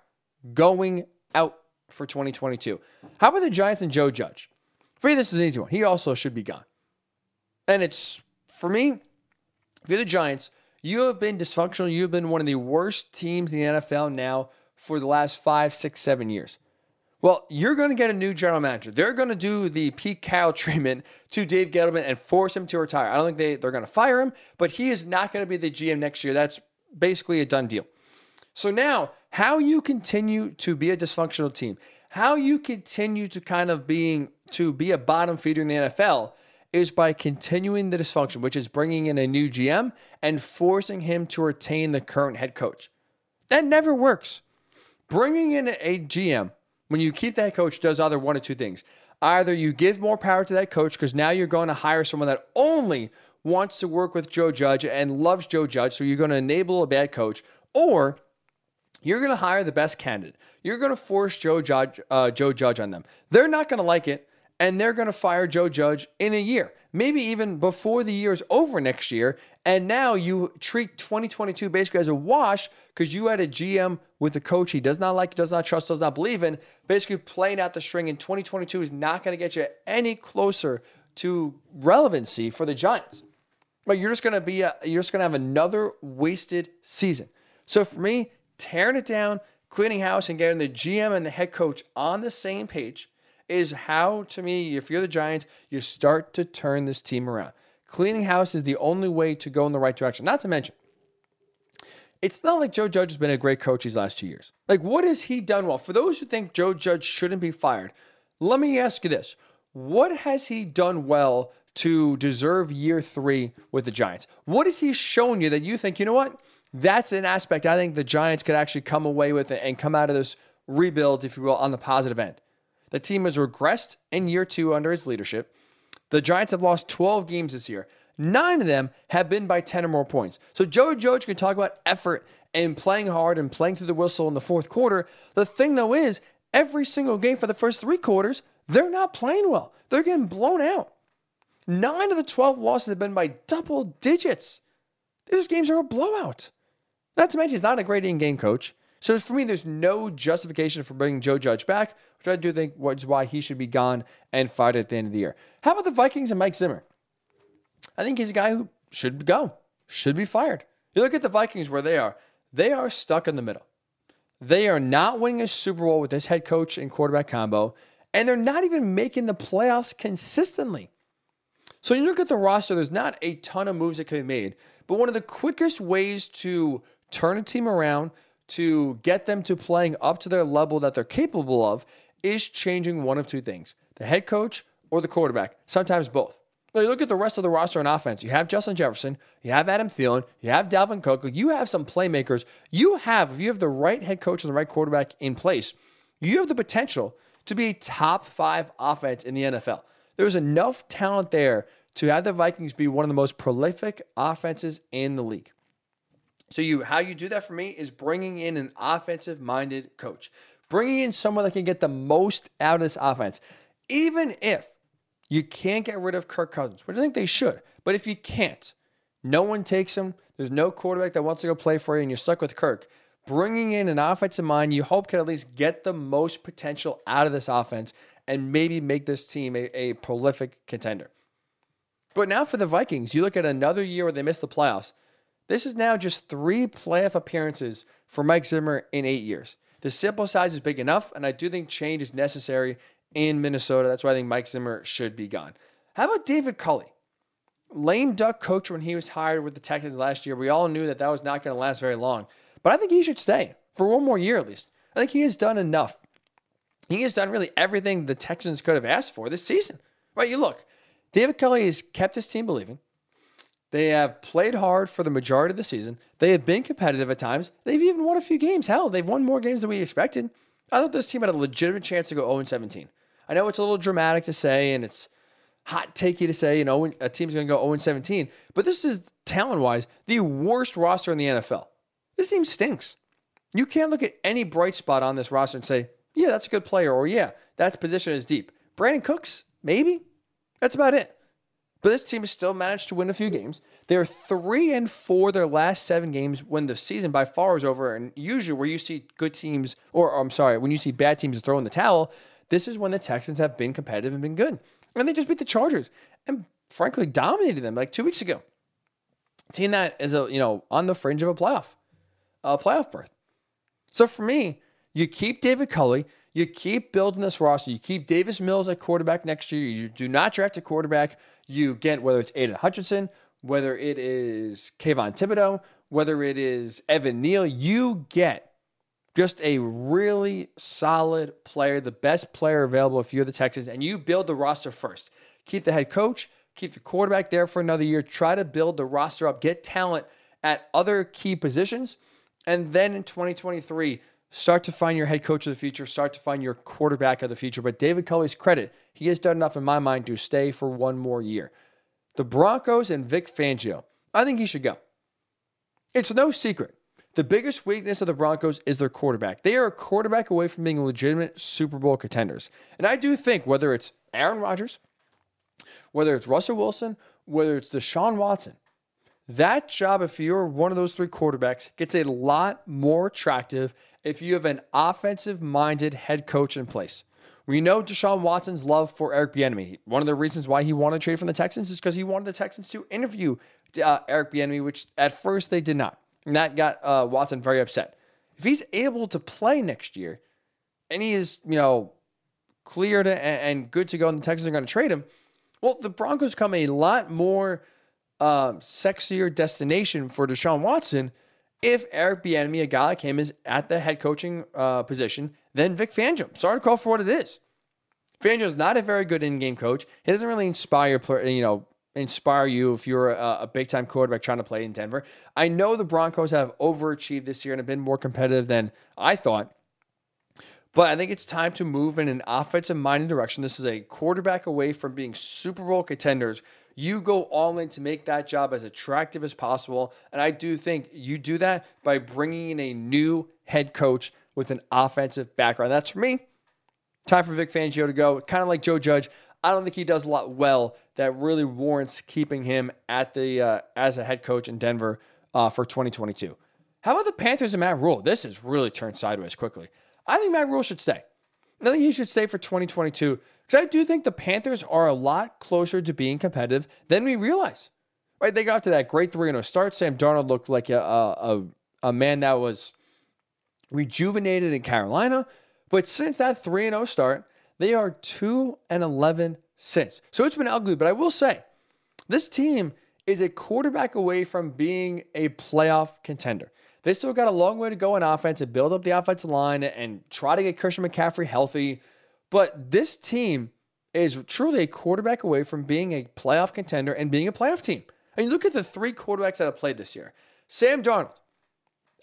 going out for 2022. How about the Giants and Joe Judge? For me, this is an easy one. He also should be gone. And it's for me, if you're the Giants, you have been dysfunctional. You've been one of the worst teams in the NFL now for the last five, six, seven years. Well, you're going to get a new general manager. They're going to do the Pete Carroll treatment to Dave Gettleman and force him to retire. I don't think they, they're going to fire him, but he is not going to be the GM next year. That's basically a done deal. So now, how you continue to be a dysfunctional team, how you continue to kind of being to be a bottom feeder in the NFL is by continuing the dysfunction, which is bringing in a new GM and forcing him to retain the current head coach. That never works. Bringing in a GM when you keep that coach does either one or two things. Either you give more power to that coach because now you're going to hire someone that only wants to work with Joe Judge and loves Joe Judge, so you're going to enable a bad coach, or you're going to hire the best candidate. You're going to force Joe Judge, uh, Joe Judge on them. They're not going to like it and they're going to fire Joe Judge in a year, maybe even before the year is over next year. And now you treat 2022 basically as a wash because you had a GM with a coach he does not like, does not trust, does not believe in, basically playing out the string. in 2022 is not going to get you any closer to relevancy for the Giants. But you're just going to be, a, you're just going to have another wasted season. So for me, tearing it down, cleaning house, and getting the GM and the head coach on the same page is how, to me, if you're the Giants, you start to turn this team around. Cleaning house is the only way to go in the right direction. Not to mention, it's not like Joe Judge has been a great coach these last two years. Like, what has he done well? For those who think Joe Judge shouldn't be fired, let me ask you this What has he done well to deserve year three with the Giants? What has he shown you that you think, you know what? That's an aspect I think the Giants could actually come away with and come out of this rebuild, if you will, on the positive end. The team has regressed in year two under his leadership. The Giants have lost 12 games this year. Nine of them have been by 10 or more points. So Joe Judge can talk about effort and playing hard and playing through the whistle in the fourth quarter. The thing, though, is every single game for the first three quarters, they're not playing well. They're getting blown out. Nine of the 12 losses have been by double digits. These games are a blowout. Not to mention, he's not a great in game coach. So for me, there's no justification for bringing Joe Judge back, which I do think was why he should be gone and fired at the end of the year. How about the Vikings and Mike Zimmer? I think he's a guy who should go, should be fired. You look at the Vikings where they are, they are stuck in the middle. They are not winning a Super Bowl with this head coach and quarterback combo, and they're not even making the playoffs consistently. So you look at the roster, there's not a ton of moves that can be made, but one of the quickest ways to turn a team around, to get them to playing up to their level that they're capable of is changing one of two things the head coach or the quarterback, sometimes both. Now, you look at the rest of the roster on offense. You have Justin Jefferson, you have Adam Thielen, you have Dalvin Cook, you have some playmakers. You have, if you have the right head coach and the right quarterback in place, you have the potential to be a top five offense in the NFL. There's enough talent there to have the Vikings be one of the most prolific offenses in the league. So you how you do that for me is bringing in an offensive minded coach. Bringing in someone that can get the most out of this offense. Even if you can't get rid of Kirk Cousins, which I think they should. But if you can't, no one takes him. There's no quarterback that wants to go play for you, and you're stuck with Kirk. Bringing in an offensive mind, you hope can at least get the most potential out of this offense and maybe make this team a, a prolific contender. But now for the Vikings, you look at another year where they missed the playoffs. This is now just three playoff appearances for Mike Zimmer in eight years. The sample size is big enough, and I do think change is necessary in Minnesota. That's why I think Mike Zimmer should be gone. How about David Culley? Lame duck coach when he was hired with the Texans last year. We all knew that that was not going to last very long, but I think he should stay for one more year at least. I think he has done enough he has done really everything the Texans could have asked for this season. Right? You look, David Culley has kept his team believing. They have played hard for the majority of the season. They have been competitive at times. They've even won a few games. Hell, they've won more games than we expected. I thought this team had a legitimate chance to go 0 17. I know it's a little dramatic to say and it's hot takey to say, you know, a team's going to go 0 17, but this is talent wise the worst roster in the NFL. This team stinks. You can't look at any bright spot on this roster and say, yeah, that's a good player, or yeah, that position is deep. Brandin Cooks, maybe. That's about it. But this team has still managed to win a few games. They're three and four their last seven games when the season by far is over. And usually, where you see good teams, or I'm sorry, when you see bad teams throw in the towel, this is when the Texans have been competitive and been good. And they just beat the Chargers and frankly dominated them like two weeks ago. team that is a you know on the fringe of a playoff, a playoff berth. So for me, you keep David Culley, you keep building this roster, you keep Davis Mills at quarterback next year. You do not draft a quarterback. You get whether it's Aidan Hutchinson, whether it is Kayvon Thibodeaux, whether it is Evan Neal, you get just a really solid player, the best player available if you're the Texans, and you build the roster first. Keep the head coach, keep the quarterback there for another year, try to build the roster up, get talent at other key positions, and then in 2023, start to find your head coach of the future, start to find your quarterback of the future. But David Culley's credit, he has done enough in my mind to stay for one more year. The Broncos and Vic Fangio, I think he should go. It's no secret. The biggest weakness of the Broncos is their quarterback. They are a quarterback away from being legitimate Super Bowl contenders. And I do think whether it's Aaron Rodgers, whether it's Russell Wilson, whether it's Deshaun Watson, that job, if you're one of those three quarterbacks, gets a lot more attractive if you have an offensive minded head coach in place. We know Deshaun Watson's love for Eric Bieniemy. One of the reasons why he wanted to trade from the Texans is because he wanted the Texans to interview uh, Eric Bieniemy, which at first they did not. And that got uh, Watson very upset. If he's able to play next year and he is, you know, cleared and, and good to go and the Texans are going to trade him, well, the Broncos come a lot more um, sexier destination for Deshaun Watson if Eric Bieniemy, a guy like him, is at the head coaching uh, position than Vic Fangio. Sorry to call for what it is. Fangio is not a very good in-game coach. He doesn't really inspire, you know, inspire you if you're a, a big time quarterback trying to play in Denver. I know the Broncos have overachieved this year and have been more competitive than I thought. But I think it's time to move in an offensive minded direction. This is a quarterback away from being Super Bowl contenders. You go all in to make that job as attractive as possible. And I do think you do that by bringing in a new head coach with an offensive background. That's for me. Time for Vic Fangio to go. Kind of like Joe Judge. I don't think he does a lot well that really warrants keeping him at the uh, as a head coach in Denver uh, for 2022. How about the Panthers and Matt Rhule? This has really turned sideways quickly. I think Matt Rhule should stay. I think he should stay for 2022 because I do think the Panthers are a lot closer to being competitive than we realize. Right? They got to that great 3 0 start. Sam Darnold looked like a, a, a man that was rejuvenated in Carolina. But since that 3 0 start, they are 2 and 11 since. So it's been ugly, but I will say this team is a quarterback away from being a playoff contender. They still got a long way to go in offense and build up the offensive line and try to get Christian McCaffrey healthy. But this team is truly a quarterback away from being a playoff contender and being a playoff team. And you look at the three quarterbacks that have played this year. Sam Darnold.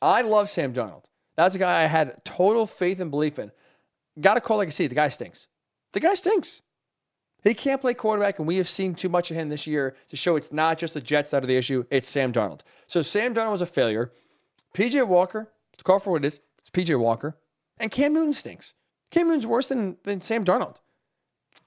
I love Sam Darnold. That's a guy I had total faith and belief in. Got to call like I see. The guy stinks. The guy stinks. He can't play quarterback, and we have seen too much of him this year to show it's not just the Jets that are the issue, it's Sam Darnold. So Sam Darnold was a failure. PJ Walker, to call for what it is, it's PJ Walker. And Cam Newton stinks. Cam Newton's worse than, than Sam Darnold.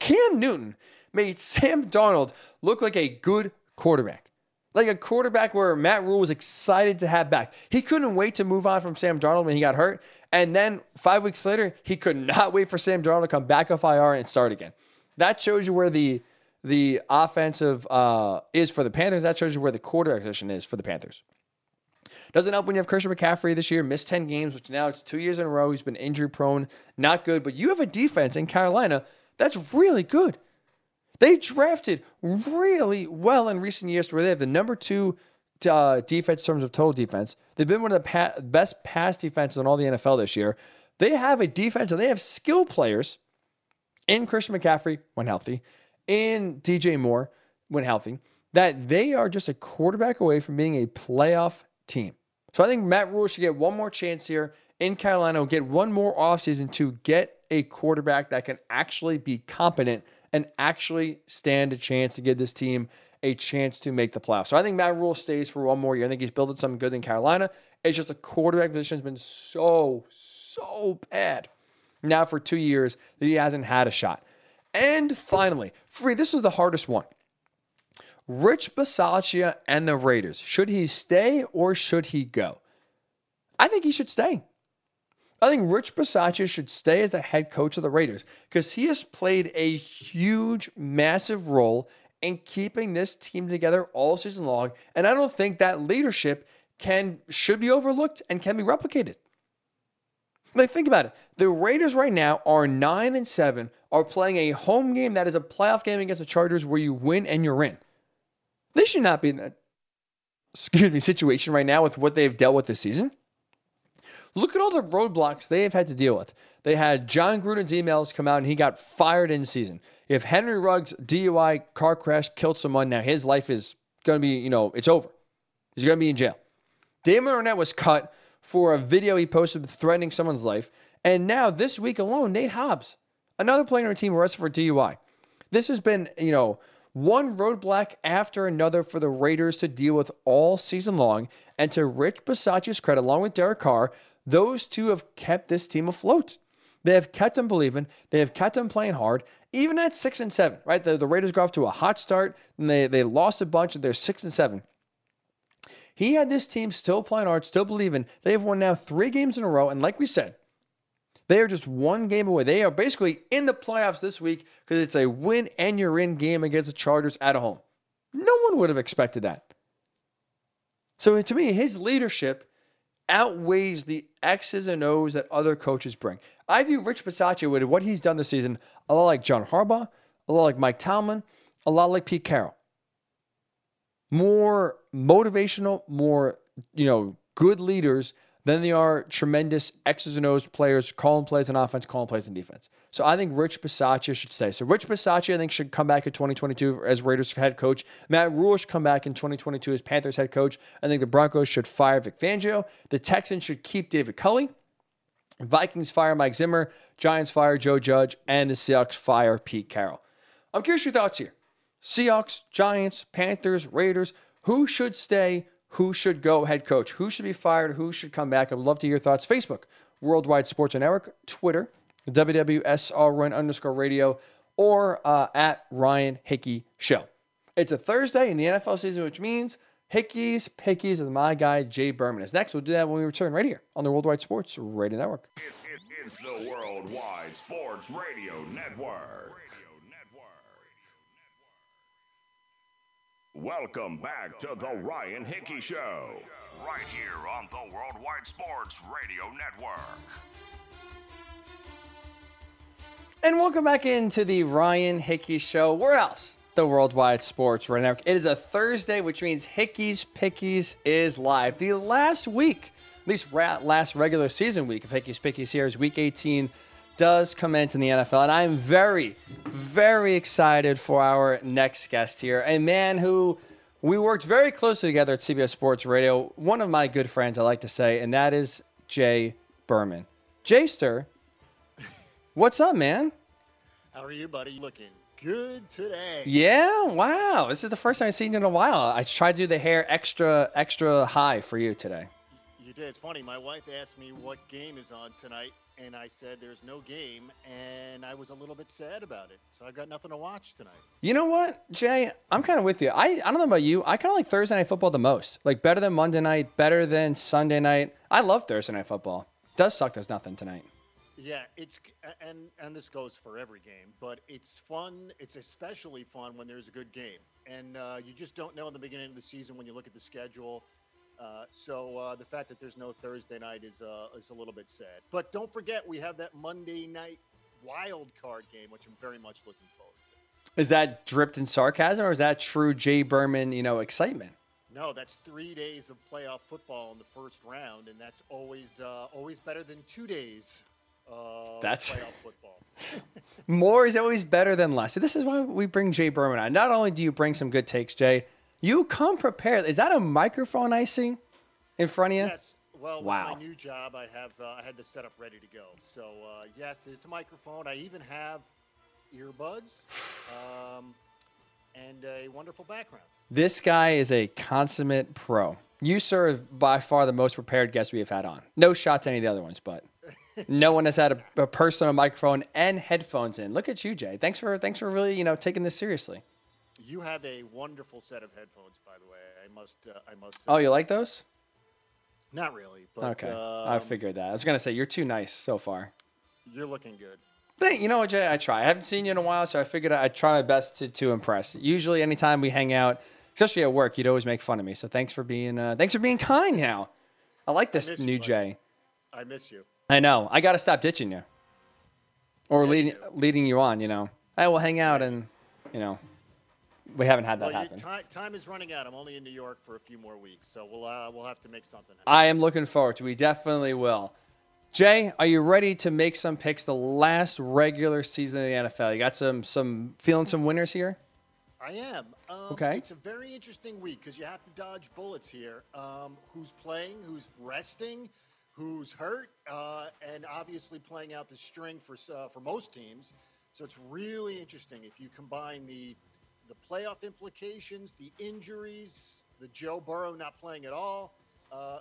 Cam Newton made Sam Darnold look like a good quarterback. Like a quarterback where Matt Rhule was excited to have back. He couldn't wait to move on from Sam Darnold when he got hurt. And then five weeks later, he could not wait for Sam Darnold to come back off IR and start again. That shows you where the the offensive uh, is for the Panthers. That shows you where the quarterback position is for the Panthers. Doesn't help when you have Christian McCaffrey this year, missed 10 games, which now it's two years in a row. He's been injury prone, not good. But you have a defense in Carolina that's really good. They drafted really well in recent years where they have the number two uh, defense in terms of total defense. They've been one of the pa- best pass defenses in all the NFL this year. They have a defense and they have skill players in Christian McCaffrey when healthy, in DJ Moore when healthy, that they are just a quarterback away from being a playoff team. So I think Matt Rhule should get one more chance here in Carolina, get one more offseason to get a quarterback that can actually be competent and actually stand a chance to give this team a chance to make the playoffs. So I think Matt Rhule stays for one more year. I think he's building something good in Carolina. It's just the quarterback position has been so, so bad now for two years that he hasn't had a shot. And finally, free, this is the hardest one. Rich Bisaccia and the Raiders. Should he stay or should he go? I think he should stay. I think Rich Bisaccia should stay as the head coach of the Raiders because he has played a huge, massive role in keeping this team together all season long. And I don't think that leadership can should be overlooked and can be replicated. Like think about it. The Raiders right now are nine and seven, are playing a home game that is a playoff game against the Chargers where you win and you're in. They should not be in that excuse me situation right now with what they've dealt with this season. Look at all the roadblocks they have had to deal with. They had Jon Gruden's emails come out and he got fired in season. If Henry Ruggs DUI car crash killed someone, now his life is going to be, you know, it's over. He's going to be in jail. Damon Arnette was cut for a video he posted threatening someone's life. And now this week alone, Nate Hobbs, another player on our team arrested for DUI. This has been, you know, one roadblock after another for the Raiders to deal with all season long. And to Rich Bisaccia's credit, along with Derek Carr, those two have kept this team afloat. They have kept them believing. They have kept them playing hard, even at six and seven. Right, the, the Raiders got off to a hot start, and they they lost a bunch, and they're six and seven. He had this team still playing hard, still believing. They have won now three games in a row, and like we said, they are just one game away. They are basically in the playoffs this week because it's a win and you're in game against the Chargers at home. No one would have expected that. So to me, his leadership outweighs the X's and O's that other coaches bring. I view Rich Bisaccia with what he's done this season a lot like John Harbaugh, a lot like Mike Tomlin, a lot like Pete Carroll. More motivational, more, you know, good leaders than they are tremendous X's and O's players calling plays on offense, calling plays on defense. So I think Rich Bisaccia should stay. So Rich Bisaccia, I think, should come back in 2022 as Raiders head coach. Matt Rhule should come back in 2022 as Panthers head coach. I think the Broncos should fire Vic Fangio. The Texans should keep David Culley. Vikings fire Mike Zimmer. Giants fire Joe Judge. And the Seahawks fire Pete Carroll. I'm curious your thoughts here. Seahawks, Giants, Panthers, Raiders. Who should stay? Who should go head coach? Who should be fired? Who should come back? I'd love to hear your thoughts. Facebook, Worldwide Sports Network, Twitter, WWSRN underscore radio, or uh, at Ryan Hickey Show. It's a Thursday in the NFL season, which means Hickey's Pickies with my guy, Jay Berman. Is next. We'll do that when we return right here on the Worldwide Sports Radio Network. It, it, it's the Worldwide Sports Radio Network. Welcome back to the Ryan Hickey Show, right here on the Worldwide Sports Radio Network. And welcome back into the Ryan Hickey Show. Where else? The Worldwide Sports Radio Network. It is a Thursday, which means Hickey's Pickies is live. The last week, at least last regular season week of Hickey's Pickies here is week 18 does commence in the NFL. And I'm very, very excited for our next guest here. A man who we worked very closely together at CBS Sports Radio. One of my good friends, I like to say, and that is Jay Berman. Jayster, what's up, man? How are you, buddy? Looking good today. Yeah, wow. This is the first time I've seen you in a while. I tried to do the hair extra, extra high for you today. You did. It's funny. My wife asked me what game is on tonight, and I said there's no game, and I was a little bit sad about it. So I've got nothing to watch tonight. You know what, Jay? I'm kind of with you. I, I don't know about you. I kind of like Thursday night football the most. Like better than Monday night, better than Sunday night. I love Thursday night football. Does suck there's nothing tonight. Yeah, it's and and this goes for every game, but it's fun. It's especially fun when there's a good game, and uh, you just don't know in the beginning of the season when you look at the schedule uh, so uh, the fact that there's no Thursday night is uh, is a little bit sad. But don't forget, we have that Monday night wild card game, which I'm very much looking forward to. Is that dripped in sarcasm, or is that true Jay Berman, you know, excitement? No, that's three days of playoff football in the first round, and that's always uh, always better than two days of That's- playoff football. More is always better than less. So this is why we bring Jay Berman on. Not only do you bring some good takes, Jay, you come prepared. Is that a microphone I see in front of you? Yes. Well, Wow. with my new job, I have uh, I had the setup ready to go. So uh, yes, it's a microphone. I even have earbuds, um, and a wonderful background. This guy is a consummate pro. You serve by far the most prepared guest we have had on. No shot to any of the other ones, but no one has had a, a personal microphone and headphones in. Look at you, Jay. Thanks for thanks for really you know taking this seriously. You have a wonderful set of headphones, by the way. I must uh, I must. Say. Oh, you like those? Not really, but Okay, I um, figured that. I was gonna say you're too nice so far. you're looking good. Thank you know what, Jay. I try. I haven't seen you in a while, so I figured I'd try my best to, to impress. Usually, anytime we hang out, especially at work, you'd always make fun of me. So thanks for being uh, thanks for being kind. Now, I like this you, new buddy. Jay. I miss you. I know. I got to stop ditching you, or Yeah, leading leading you on. You know, I will hang out and you know, we haven't had that Well, you, happen. time, time is running out. I'm only in New York for a few more weeks, so we'll uh, we'll have to make something. happen. I am looking forward to. We definitely will. Jay, are you ready to make some picks? The last regular season of the NFL. You got some some feeling some winners here. I am. Um, Okay. It's a very interesting week because you have to dodge bullets here. Um, who's playing? Who's resting? Who's hurt? Uh, and obviously playing out the string for uh, for most teams. So it's really interesting if you combine the the playoff implications, the injuries, the Joe Burrow not playing at all. Uh,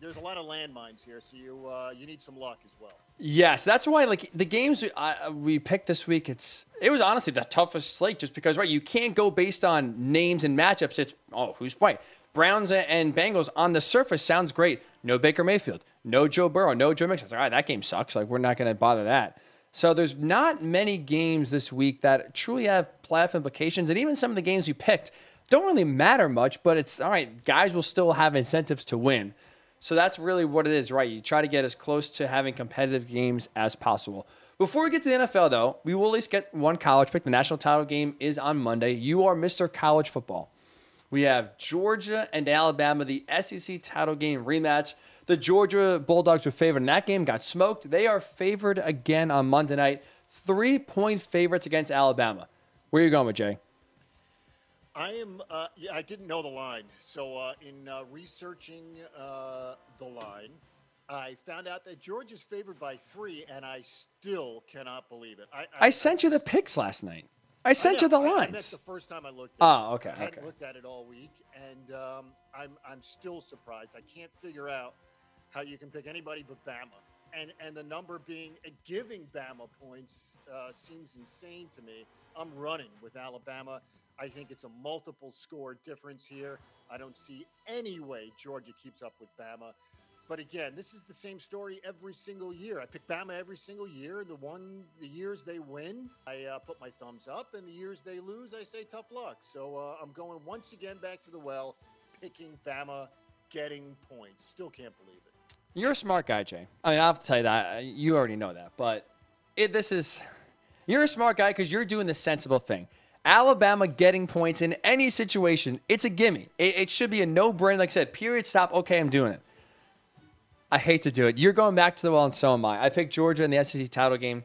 there's a lot of landmines here, so you uh, you need some luck as well. Yes, that's why like the games we, I, we picked this week. It's it was honestly the toughest slate just because right you can't go based on names and matchups. It's oh who's playing Browns and- Bengals on the surface sounds great. No Baker Mayfield, no Joe Burrow, no Joe Mixon. It's like, all right, that game sucks. Like we're not going to bother that. So there's not many games this week that truly have playoff implications, and even some of the games you picked don't really matter much. But it's all right. Guys will still have incentives to win. So that's really what it is, right? You try to get as close to having competitive games as possible. Before we get to the NFL, though, we will at least get one college pick. The national title game is on Monday. You are Mr. College Football. We have Georgia and Alabama, the SEC title game rematch. The Georgia Bulldogs were favored in that game, got smoked. They are favored again on Monday night. Three point favorites against Alabama. Where are you going with, Jay? I am. Uh, yeah, I didn't know the line, so uh, in uh, researching uh, the line, I found out that Georgia's favored by three, and I still cannot believe it. I, I sent you the picks last night. I sent you the I, I lines. the first time I looked. At Oh, it. okay, I hadn't looked at it all week, and um, I'm I'm still surprised. I can't figure out how you can pick anybody but Bama, and and the number being uh, giving Bama points uh, seems insane to me. I'm running with Alabama. I think it's a multiple score difference here. I don't see any way Georgia keeps up with Bama. But again, this is the same story every single year. I pick Bama every single year. The one, the years they win, I uh, put my thumbs up, and the years they lose, I say tough luck. So uh, I'm going once again back to the well, picking Bama, getting points. Still can't believe it. You're a smart guy, Jay. I mean, I have to tell you that. You already know that. But it, this is, you're a smart guy because you're doing the sensible thing. Alabama getting points in any situation, it's a gimme. It, it should be a no brainer. Like I said, period, stop. Okay, I'm doing it. I hate to do it. You're going back to the well, and so am I. I picked Georgia in the SEC title game.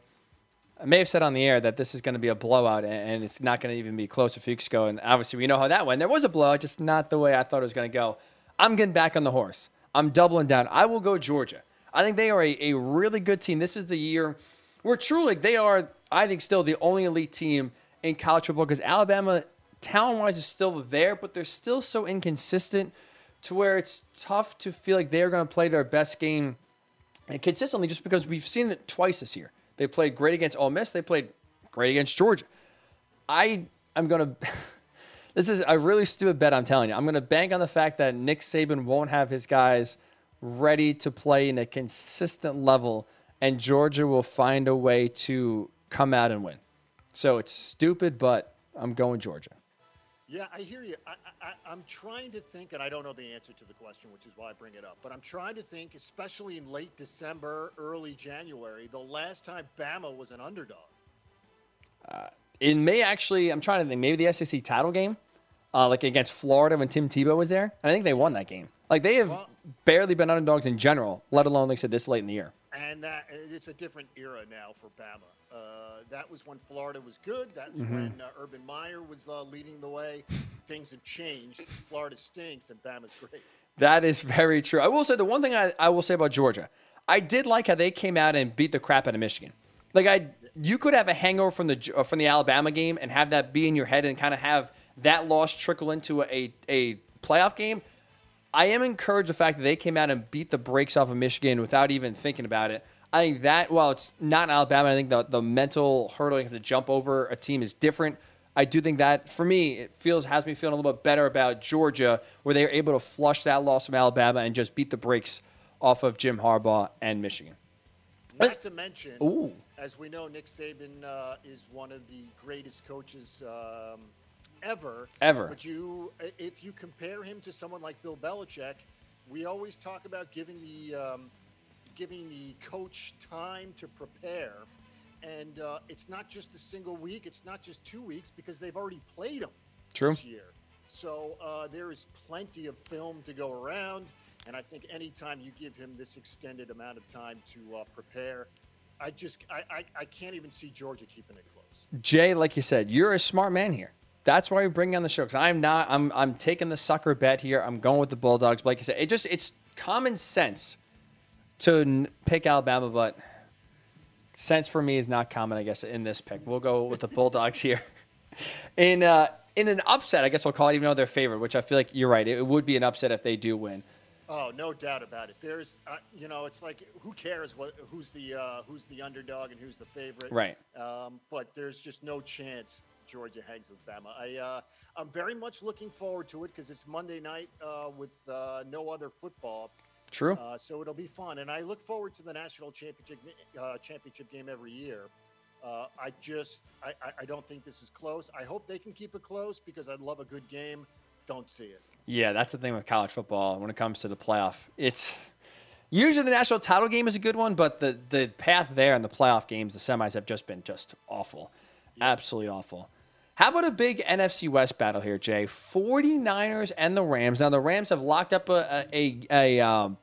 I may have said on the air that this is going to be a blowout and, it's not going to even be close a few weeks ago. And obviously, we know how that went. There was a blowout, just not the way I thought it was going to go. I'm getting back on the horse. I'm doubling down. I will go Georgia. I think they are a, a really good team. This is the year where truly they are, I think, still the only elite team in college football because Alabama, talent wise, is still there, but they're still so inconsistent to where it's tough to feel like they're going to play their best game consistently just because we've seen it twice this year. They played great against Ole Miss. They played great against Georgia. I am gonna. this is a really stupid bet. I'm telling you. I'm gonna bank on the fact that Nick Saban won't have his guys ready to play in a consistent level, and Georgia will find a way to come out and win. So it's stupid, but I'm going Georgia. Yeah, I hear you. I, I, I'm trying to think, and I don't know the answer to the question, which is why I bring it up. But I'm trying to think, especially in late December, early January, the last time Bama was an underdog. It may actually. I'm trying to think. Maybe the SEC title game, uh, like against Florida when Tim Tebow was there. I think they won that game. Like they have Well- barely been underdogs in general, let alone like I said this late in the year. And that it's a different era now for Bama. Uh, that was when Florida was good. That's Mm-hmm. when uh, Urban Meyer was uh, leading the way. Things have changed. Florida stinks, and Bama's great. That is very true. I will say the one thing I, I will say about Georgia, I did like how they came out and beat the crap out of Michigan. Like I, you could have a hangover from the uh, from the Alabama game and have that be in your head and kind of have that loss trickle into a a playoff game. I am encouraged the fact that they came out and beat the brakes off of Michigan without even thinking about it. I think that while it's not Alabama, I think the the mental hurdle you have to jump over a team is different. I do think that for me, it feels has me feeling a little bit better about Georgia, where they were able to flush that loss from Alabama and just beat the brakes off of Jim Harbaugh and Michigan. Not to mention, Ooh. as we know, Nick Saban uh, is one of the greatest coaches um, ever. Ever. But you, if you compare him to someone like Bill Belichick, we always talk about giving the um, giving the coach time to prepare, and uh, it's not just a single week. It's not just two weeks because they've already played him True. this year. So uh, there is plenty of film to go around, and I think anytime you give him this extended amount of time to uh, prepare, I just I, I, I can't even see Georgia keeping it close. Jay, like you said, you're a smart man here. That's why we bring on the show. Because I'm not. I'm. I'm taking the sucker bet here. I'm going with the Bulldogs. But like you said, it just it's common sense to n- pick Alabama, but sense for me is not common. I guess in this pick, we'll go with the Bulldogs here. In uh, in an upset, I guess we'll call it, even though they're favored. Which I feel like you're right. It would be an upset if they do win. Oh, no doubt about it. There's, uh, you know, it's like who cares what who's the uh, who's the underdog and who's the favorite, Right. Um, but there's just no chance Georgia hangs with Bama. I uh, I'm very much looking forward to it because it's Monday night uh, with uh, no other football, True. uh, so it'll be fun. And I look forward to the national championship uh, championship game every year. Uh, I just I, I, don't think this is close. I hope they can keep it close because I'd love a good game. Don't see it. Yeah, that's the thing with college football when it comes to the playoff. It's usually the national title game is a good one, but the the path there in the playoff games, the semis have just been just awful. Absolutely awful. How about a big NFC West battle here, Jay? 49ers and the Rams. Now the Rams have locked up a a, a, um,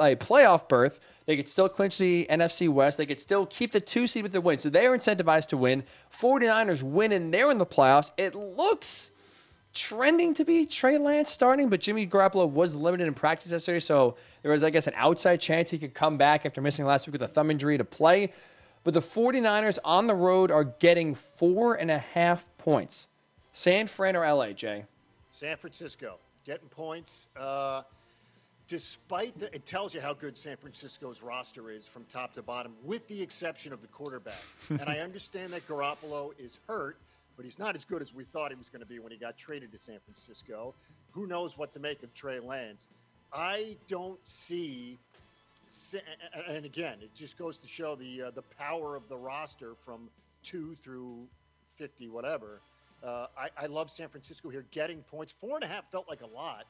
a playoff berth. They could still clinch the NFC West. They could still keep the two seed with the win. So they are incentivized to win. 49ers win and they're in the playoffs. It looks trending to be Trey Lance starting, but Jimmy Garoppolo was limited in practice yesterday, so there was, I guess, an outside chance he could come back after missing last week with a thumb injury to play. But the 49ers on the road are getting four and a half points. San Fran or LA, Jay? San Francisco getting points. Uh, despite the, it tells you how good San Francisco's roster is from top to bottom, with the exception of the quarterback. and I understand that Garoppolo is hurt, but he's not as good as we thought he was going to be when he got traded to San Francisco. Who knows what to make of Trey Lance? I don't see. And again, it just goes to show the uh, the power of the roster from two through fifty, whatever. Uh, I, I love San Francisco here getting points. Four and a half felt like a lot,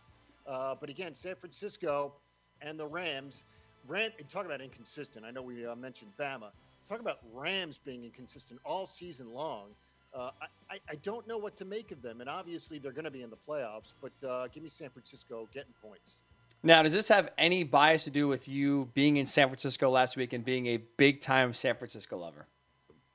uh, but again, San Francisco and the Rams. Talk about inconsistent. I know we uh, mentioned Bama. Talk about Rams being inconsistent all season long. Uh, I, I, I don't know what to make of them, and obviously they're going to be in the playoffs. But uh, give me San Francisco getting points. Now, does this have any bias to do with you being in San Francisco last week and being a big time San Francisco lover?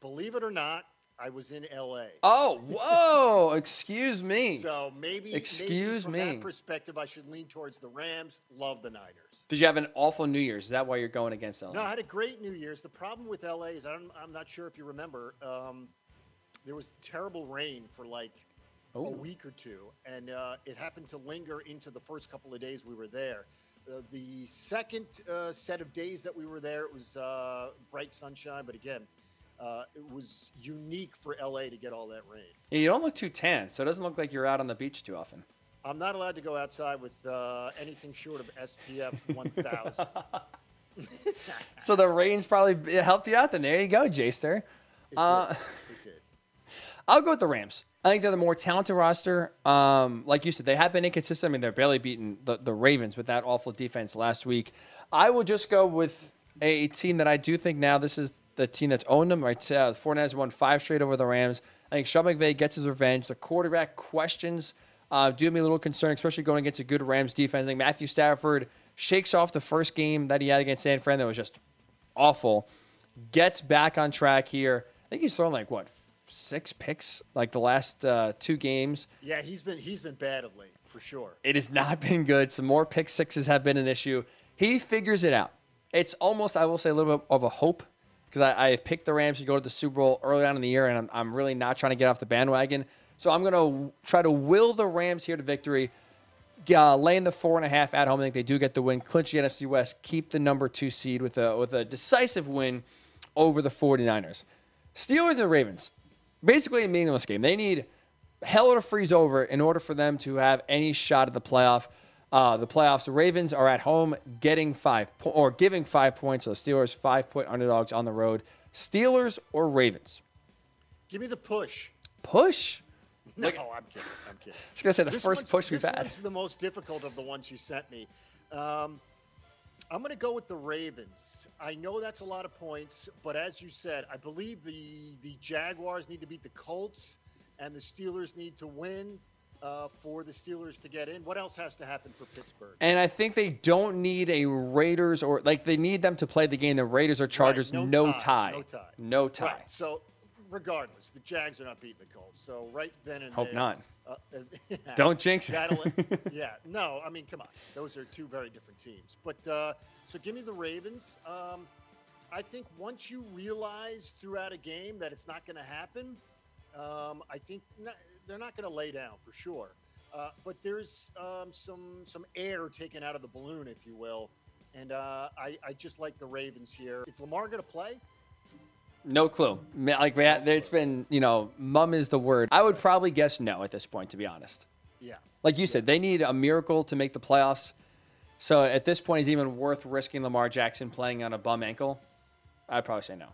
Believe it or not, I was in LA. Oh, whoa! Excuse me. So maybe, Excuse maybe from me. that perspective, I should lean towards the Rams. Love the Niners. Did you have an awful New Year's? Is that why you're going against LA? No, I had a great New Year's. The problem with LA is I'm, I'm not sure if you remember. Um, there was terrible rain for like Oh. a week or two, and uh, it happened to linger into the first couple of days we were there. Uh, the second uh, set of days that we were there, it was uh, bright sunshine, but again, uh, it was unique for LA to get all that rain. Yeah, you don't look too tan, so it doesn't look like you're out on the beach too often. I'm not allowed to go outside with uh, anything short of SPF 1000. So the rain's probably helped you out. Then there you go, Jayster. It Uh, did. It did. I'll go with the Rams. I think they're the more talented roster. Um, like you said, they have been inconsistent. I mean, they're barely beating the, the Ravens with that awful defense last week. I will just go with a team that I do think now this is the team that's owned them. Right, uh, the 49ers won five straight over the Rams. I think Sean McVay gets his revenge. The quarterback questions uh, do me a little concerned, especially going against a good Rams defense. I think Matthew Stafford shakes off the first game that he had against San Fran that was just awful. Gets back on track here. I think he's thrown like what six picks like the last uh, two games. Yeah, he's been he's been bad of late for sure. It has not been good. Some more pick sixes have been an issue. He figures it out. It's almost, I will say, a little bit of a hope because I, I have picked the Rams to go to the Super Bowl early on in the year, and I'm, I'm really not trying to get off the bandwagon. So I'm going to try to will the Rams here to victory. Uh, laying the four and a half at home. I think they do get the win, clinch the NFC West, keep the number two seed with a with a decisive win over the 49ers. Steelers and Ravens, basically a meaningless game. They need hell to freeze over in order for them to have any shot at the playoff. Uh, the playoffs. The Ravens are at home, getting five po- or giving five points. So the Steelers five point underdogs on the road. Steelers or Ravens? Give me the push. Push. No, I'm kidding. I'm kidding. I was gonna say the This first push we've this had. one's the most difficult of the ones you sent me. Um, I'm going to go with the Ravens. I know that's a lot of points, but as you said, I believe the the Jaguars need to beat the Colts, and the Steelers need to win uh, for the Steelers to get in. What else has to happen for Pittsburgh? And I think they don't need a Raiders or like they need them to play the game. The Raiders or Chargers, no no, tie, tie, no tie. no tie. Right. So, regardless, the Jags are not beating the Colts. So, right then and Hope there, not. Uh, Don't jinx it. yeah. No, I mean, come on. Those are two very different teams. But uh, so, give me the Ravens. Um, I think once you realize throughout a game that it's not going to happen, um, I think not, they're not going to lay down for sure. Uh, but there's um, some some air taken out of the balloon, if you will. And uh, I, I just like the Ravens here. Is Lamar going to play? No clue. Like we had, it's been, you know, mum is the word. I would probably guess no at this point, to be honest. Yeah. Like you said, they need a miracle to make the playoffs. So at this point, is even worth risking Lamar Jackson playing on a bum ankle. I'd probably say no.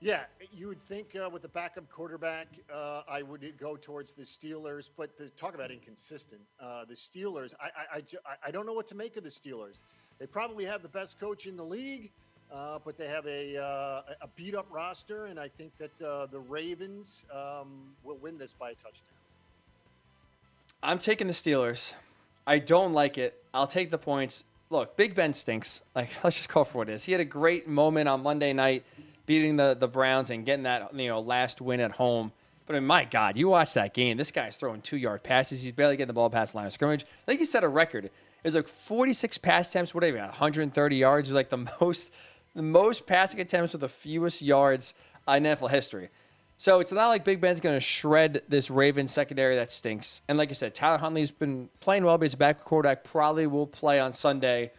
Yeah, you would think uh, with the backup quarterback, uh, I would go towards the Steelers. But the, talk about inconsistent. Uh, the Steelers, I, I, I- I don't know what to make of the Steelers. They probably have the best coach in the league, uh, but they have a, uh, a beat up roster, and I think that uh, the Ravens um, will win this by a touchdown. I'm taking the Steelers. I don't like it. I'll take the points. Look, Big Ben stinks. Like, let's just call for what it is. He had a great moment on Monday night, beating the, the Browns and getting that you know last win at home. But I mean, my God, you watch that game. This guy's throwing two yard passes. He's barely getting the ball past the line of scrimmage. I think he set a record. It was like 46 pass attempts. Whatever, 130 yards. Was like the most the most passing attempts with the fewest yards in NFL history. So it's not like Big Ben's going to shred this Ravens secondary that stinks. And like I said, Tyler Huntley's been playing well, but his back quarterback probably will play on Sunday.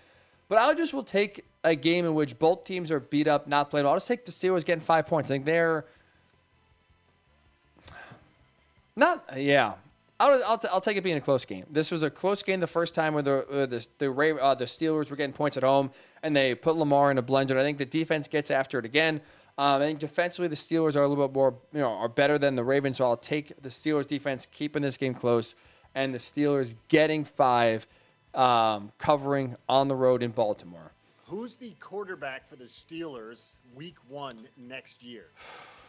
But I'll just will take a game in which both teams are beat up, not playing well. I'll just take the Steelers getting five points. I think they're not, yeah. I'll, I'll, t- I'll take it being a close game. This was a close game the first time where the uh, the the, Ra- uh, the Steelers were getting points at home and they put Lamar in a blender. I think the defense gets after it again. Um, I think defensively the Steelers are a little bit more you know are better than the Ravens. So I'll take the Steelers defense keeping this game close and the Steelers getting five, um, covering on the road in Baltimore. Who's the quarterback for the Steelers week one next year?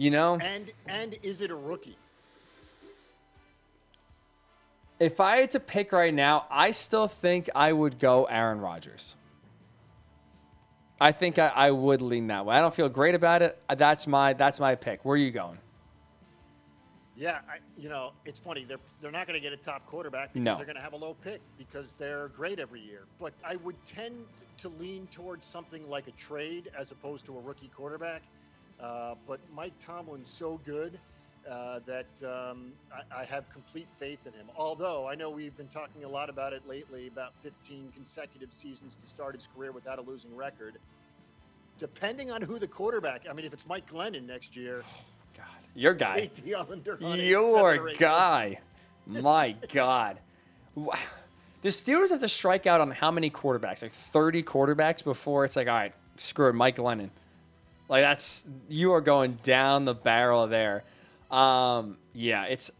You know, And and is it a rookie? if I had to pick right now, I still think I would go Aaron Rodgers. I think I, I would lean that way. I don't feel great about it. That's my that's my pick. Where are you going? Yeah, I, you know, it's funny. They're they're not going to get a top quarterback because No. they're going to have a low pick because they're great every year. But I would tend to lean towards something like a trade as opposed to a rookie quarterback. Uh, but Mike Tomlin's so good uh, that um, I, I have complete faith in him. Although I know we've been talking a lot about it lately, about 15 consecutive seasons to start his career without a losing record. Depending on who the quarterback, I mean, if it's Mike Glennon next year, God, your guy. take the under on it, seven or Your guy. My God. Wow. The Steelers have to strike out on how many quarterbacks? Like 30 quarterbacks before it's like, all right, screw it, Mike Glennon. Like that's you are going down the barrel there. Um, yeah, it's.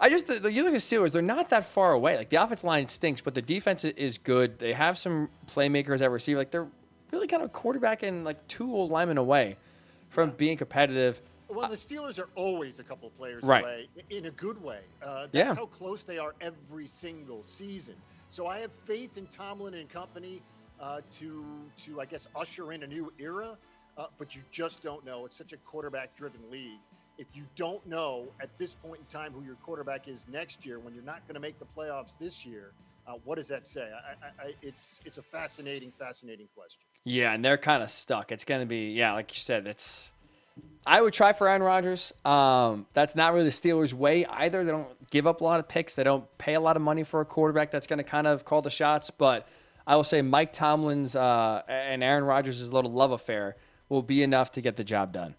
I just the, the you look at Steelers, they're not that far away. Like the offensive line stinks, but the defense is good. They have some playmakers at receiver. Like they're really kind of quarterback and like two old linemen away from being competitive. Well, the Steelers are always a couple players Right. away in a good way. Uh, that's Yeah. how close they are every single season. So I have faith in Tomlin and company uh, to to I guess usher in a new era. Uh, but you just don't know. It's such a quarterback-driven league. If you don't know at this point in time who your quarterback is next year, when you're not going to make the playoffs this year, uh, what does that say? I, I, I, it's it's a fascinating, fascinating question. Yeah, and they're kind of stuck. It's going to be yeah, like you said, it's. I would try for Aaron Rodgers. Um, that's not really the Steelers' way either. They don't give up a lot of picks. They don't pay a lot of money for a quarterback that's going to kind of call the shots. But I will say Mike Tomlin's uh, and Aaron Rodgers' little love affair will be enough to get the job done.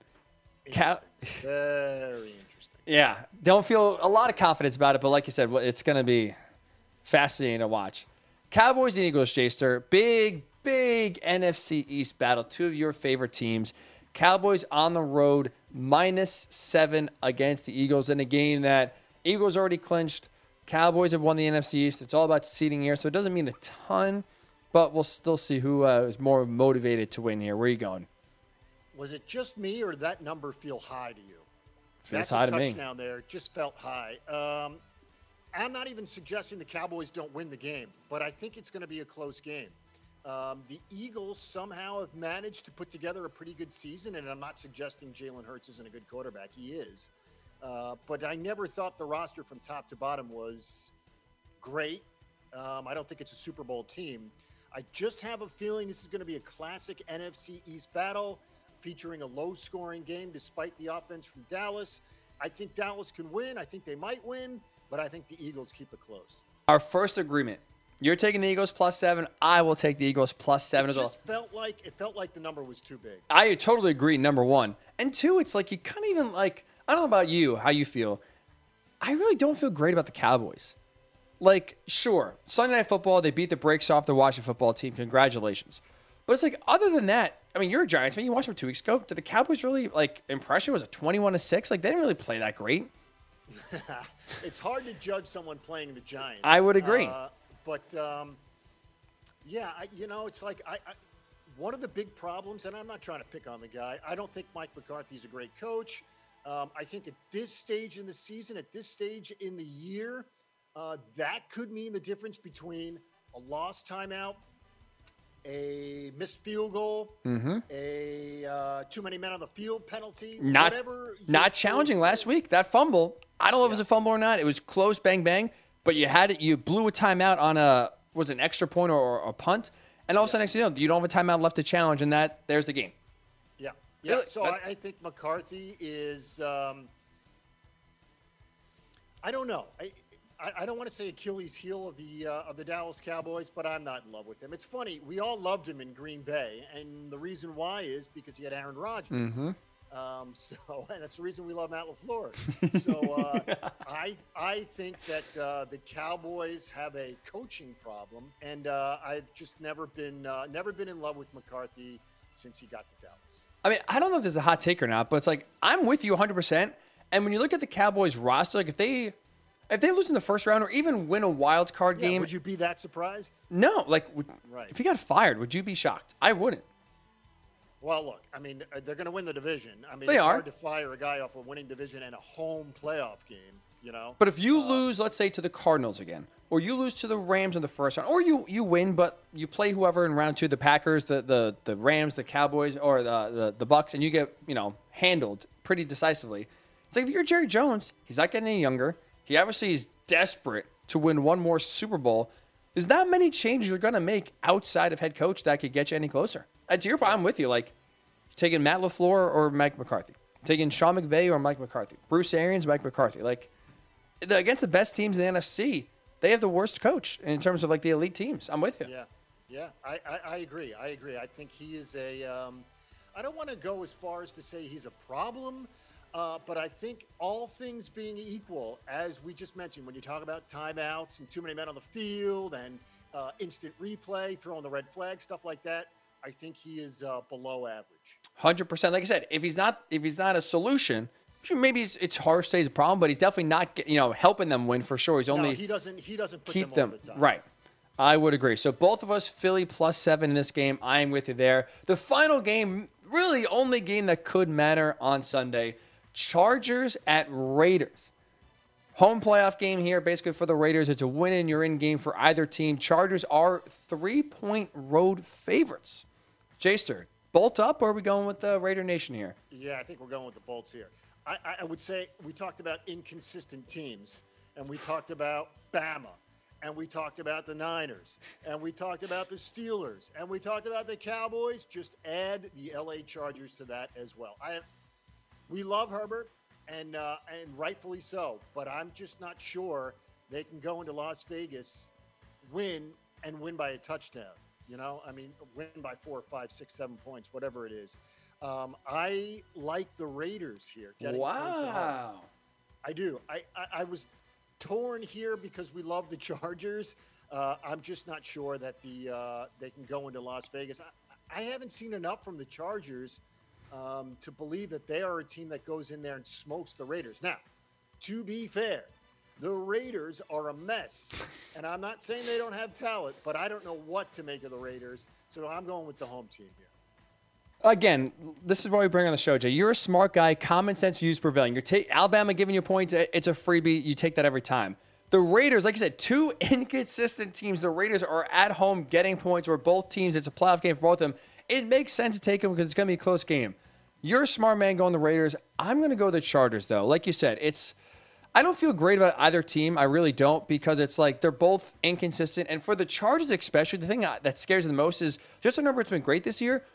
Cal- Very interesting. Yeah, don't feel a lot of confidence about it, but like you said, it's going to be fascinating to watch. Cowboys and Eagles, Jayster, big, big NFC East battle. Two of your favorite teams. Cowboys on the road, minus seven against the Eagles in a game that Eagles already clinched. Cowboys have won the NFC East. It's all about seeding here, so it doesn't mean a ton, but we'll still see who uh, is more motivated to win here. Where are you going? Was it just me, or that number feel high to you? Feels That's high a to me. touchdown there. Just felt high. Um, I'm not even suggesting the Cowboys don't win the game, but I think it's going to be a close game. Um, the Eagles somehow have managed to put together a pretty good season, and I'm not suggesting Jalen Hurts isn't a good quarterback. He is. Uh, but I never thought the roster from top to bottom was great. Um, I don't think it's a Super Bowl team. I just have a feeling this is going to be a classic NFC East battle featuring a low scoring game despite the offense from Dallas. I think Dallas can win. I think they might win, but I think the Eagles keep it close. Our first agreement. You're taking the Eagles plus seven. I will take the Eagles plus seven it as well. felt like it felt like the number was too big. I totally agree. Number one, and two, it's like you can't even like. I don't know about you, how you feel. I really don't feel great about the Cowboys. Like, sure, Sunday Night Football, they beat the brakes off the Washington football team. Congratulations. But it's like, other than that, I mean, you're a Giants fan. You watched them two weeks ago. Did the Cowboys really like impression? Was it 21 to six? Like, they didn't really play that great. it's hard to judge someone playing the Giants. I would agree. Uh, but um, yeah, I, you know, it's like I, I, one of the big problems, and I'm not trying to pick on the guy. I don't think Mike McCarthy's a great coach. Um, I think at this stage in the season, at this stage in the year, uh, that could mean the difference between a lost timeout, a missed field goal, a uh, too many men on the field penalty, Mm-hmm. Not, whatever. not challenging last week. That fumble, I don't know if it was a fumble or not. It was close, bang, bang. But you had it. You blew a timeout on a was an extra point or, or a punt, and all of a sudden, next you know, you don't have a timeout left to challenge, and that there's the game. Yeah, yeah. So I, I think McCarthy is. Um, I don't know. I, I, I don't want to say Achilles' heel of the uh, of the Dallas Cowboys, but I'm not in love with him. It's funny. We all loved him in Green Bay, and the reason why is because he had Aaron Rodgers. Um, so, and that's the reason we love Matt LaFleur. So, uh, I I think that uh, the Cowboys have a coaching problem, and uh, I've just never been uh, never been in love with McCarthy since he got to Dallas. I mean, I don't know if this is a hot take or not, but it's like I'm with you 100. percent And when you look at the Cowboys roster, like if they if they lose in the first round or even win a wild card Yeah, game, would you be that surprised? no, like would, Right. if he got fired, would you be shocked? I wouldn't. Well, look, I mean, uh, they're going to win the division. I mean, They it's are. hard to fire a guy off a winning division and a home playoff game. You know, But if you lose, let's say to the Cardinals again, or you lose to the Rams in the first round, or you you win, but you play whoever in round two, the Packers, the the, the Rams, the Cowboys, or the, the the Bucks, and you get you know handled pretty decisively. It's like if you're Jerry Jones, he's not getting any younger. He obviously is desperate to win one more Super Bowl. There's not many changes you're gonna make outside of head coach that could get you any closer. And to your point, I'm with you. Like taking Matt LaFleur or Mike McCarthy, taking Sean McVay or Mike McCarthy, Bruce Arians, Mike McCarthy, like the, against the best teams in the NFC, they have the worst coach in terms of like the elite teams. I'm with you. yeah, yeah, I, I, I agree. I agree. I think he is a. Um, I don't want to go as far as to say he's a problem, uh, but I think all things being equal, as we just mentioned, when you talk about timeouts and too many men on the field and uh, instant replay, throwing the red flag, stuff like that, I think he is uh, below average. Hundred percent. Like I said, if he's not if he's not a solution, maybe it's, it's harsh to say he's a problem, but he's definitely not you know helping them win for sure. He's No, only he doesn't. He doesn't put keep them, them the right. I would agree. So both of us, Philly plus seven in this game. I am with you there. The final game, really only game that could matter on Sunday, Chargers at Raiders. Home playoff game here, basically for the Raiders. It's a win and you're in game for either team. Chargers are three point road favorites. Jayster, bolt up or are we going with the Raider Nation here? Yeah, I think we're going with the Bolts here. I, I- would say we talked about inconsistent teams, and we talked about Bama, and we talked about the Niners, and we talked about the Steelers, and we talked about the Cowboys. Just add the LA Chargers to that as well. I, we love Herbert, and uh, and rightfully so, but I'm just not sure they can go into Las Vegas, win, and win by a touchdown. You know, I mean, win by four, five, six, seven points, whatever it is. Um, I like the Raiders here. getting points at home. I do. I, I, I was torn here because we love the Chargers. Uh, I'm just not sure that the uh, they can go into Las Vegas. I, I haven't seen enough from the Chargers um, to believe that they are a team that goes in there and smokes the Raiders. Now, to be fair, the Raiders are a mess, and I'm not saying they don't have talent, but I don't know what to make of the Raiders. So I'm going with the home team here. Again, this is why we bring on the show, Jay. You're a smart guy. Common sense views prevailing. You're ta- Alabama giving you points. It's a freebie. You take that every time. The Raiders, like I said, two inconsistent teams. The Raiders are at home getting points where both teams, it's a playoff game for both of them. It makes sense to take him because it's going to be a close game. You're a smart man going the Raiders. I'm going to go the Chargers, though. Like you said, it's. I don't feel great about either team. I really don't because it's like they're both inconsistent. And for the Chargers, especially, the thing that scares me the most is Justin Herbert's been great this year,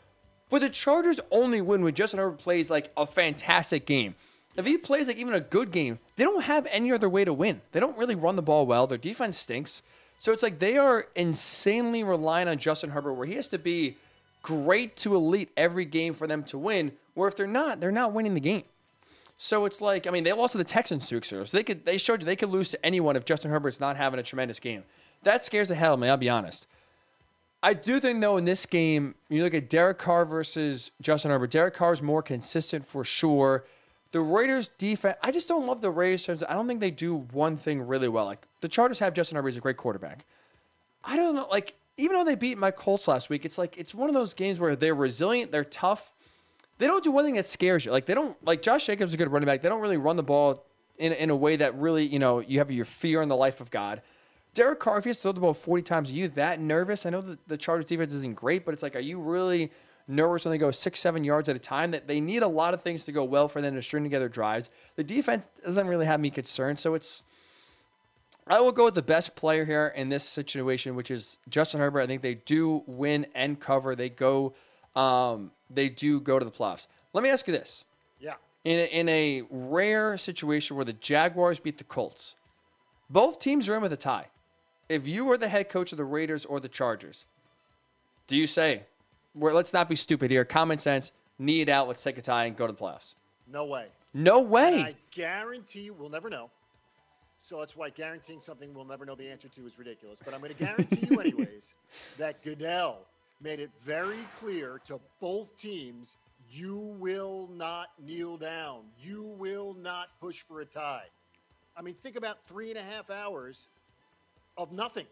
but the Chargers only win when Justin Herbert plays like a fantastic game. If he plays like even a good game, they don't have any other way to win. They don't really run the ball well. Their defense stinks. So it's like they are insanely reliant on Justin Herbert, where he has to be great to elite every game for them to win. Where if they're not, they're not winning the game. So it's like, I mean, they lost to the Texans two weeks. So they could they showed you they could lose to anyone if Justin Herbert's not having a tremendous game. That scares the hell out of me, I'll be honest. I do think though in this game, you look at Derek Carr versus Justin Herbert. Derek Carr is more consistent for sure. The Raiders defense, I just don't love the Raiders. I don't think they do one thing really well. Like the Chargers have Justin Herbert, he's a great quarterback. I don't know, like even though they beat my Colts last week, it's like it's one of those games where they're resilient, they're tough. They don't do one thing that scares you. Like they don't like Josh Jacobs is a good running back. They don't really run the ball in in a way that really you know you have your fear in the life of God. Derek Carr, if he has to throw the ball 40 times, are you that nervous? I know that the Chargers defense isn't great, but it's like, are you really nervous when they go six, seven yards at a time? That they need a lot of things to go well for them to string together drives. The defense doesn't really have me concerned, so it's. I will go with the best player here in this situation, which is Justin Herbert. I think they do win and cover. They go, um, they do go to the playoffs. Let me ask you this: Yeah. in a, in a rare situation where the Jaguars beat the Colts, both teams are in with a tie. If you were the head coach of the Raiders or the Chargers, do you say, well, let's not be stupid here, common sense, knee it out, let's take a tie and go to the playoffs? No way. No And way. I guarantee you, we'll never know. So that's why guaranteeing something we'll never know the answer to is ridiculous. But I'm going to guarantee you, anyways, that Goodell made it very clear to both teams you will not kneel down. You will not push for a tie. I mean, think about three and a half hours of nothing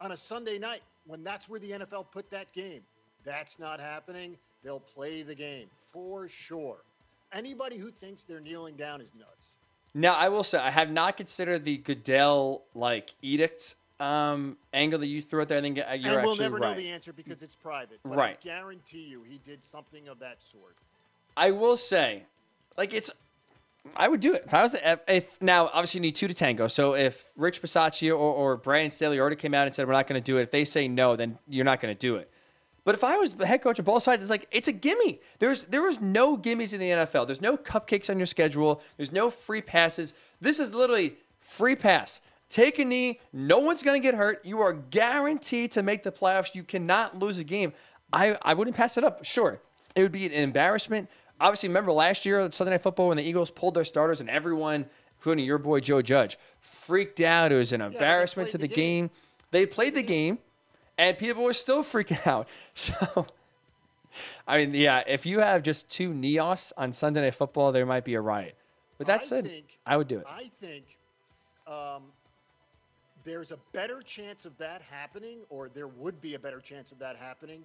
on a Sunday night when that's where the NFL put that game. That's not happening. They'll play the game for sure. Anybody who thinks they're kneeling down is nuts. Now, I will say, I have not considered the Goodell, like, edict um, angle that you threw out there. I think uh, you're and we'll never right. know the answer because it's private. But Right. I guarantee you he did something of that sort. I will say, like it's, I would do it if I was the if, if now obviously you need two to tango. So if Rich Bisaccia or, or Brandon Staley already came out and said we're not going to do it, if they say no, then you're not going to do it. But if I was the head coach of both sides, it's like it's a gimme. There's there was no gimmies in the NFL. There's no cupcakes on your schedule. There's no free passes. This is literally free pass. Take a knee. No one's going to get hurt. You are guaranteed to make the playoffs. You cannot lose a game. I, I wouldn't pass it up. Sure, it would be an embarrassment. Obviously, remember last year at Sunday Night Football when the Eagles pulled their starters and everyone, including your boy Joe Judge, freaked out. It was an embarrassment played to the the game. They played the game, and people were still freaking out. So, I mean, yeah, if you have just two knee-offs on Sunday Night Football, there might be a riot. With that I said, think- I would do it. I think um, there's a better chance of that happening, or there would be a better chance of that happening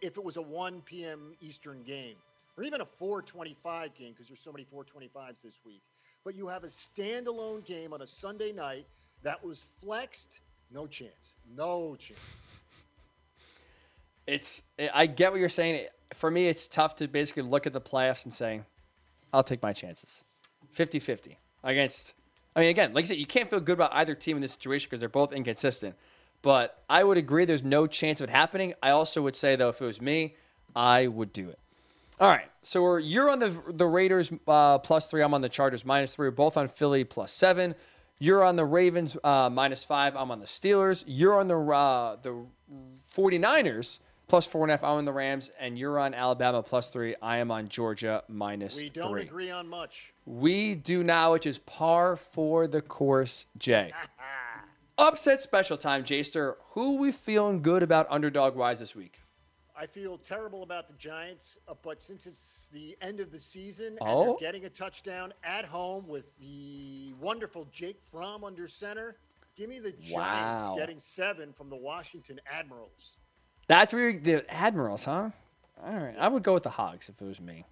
if it was a 1 p.m. Eastern game, or even a 4:25 game, because there's so many 4:25s this week. but you have a standalone game on a Sunday night that was flexed. No chance. No chance. It's I get what you're saying. For me, it's tough to basically look at the playoffs and say, I'll take my chances. 50-50 against I mean again, like I said, you can't feel good about either team in this situation because they're both inconsistent. But I would agree there's no chance of it happening. I also would say though, if it was me, I would do it. All right, so you're on the the Raiders uh, plus three. I'm on the Chargers minus three. We're both on Philly plus seven. You're on the Ravens uh, minus five. I'm on the Steelers. You're on the uh, the 49ers plus four and a half. I'm on the Rams, and you're on Alabama plus three. I am on Georgia minus We don't three. agree on much. We do now, which is par for the course, Jay. Upset special time, Jayster. Who we feeling good about underdog wise this week? I feel terrible about the Giants, uh, but since it's the end of the season and Oh. they're getting a touchdown at home with the wonderful Jake Fromm under center, give me the Giants Wow. getting seven from the Washington Admirals. That's where the Admirals, huh? All right, I would go with the Hogs if it was me.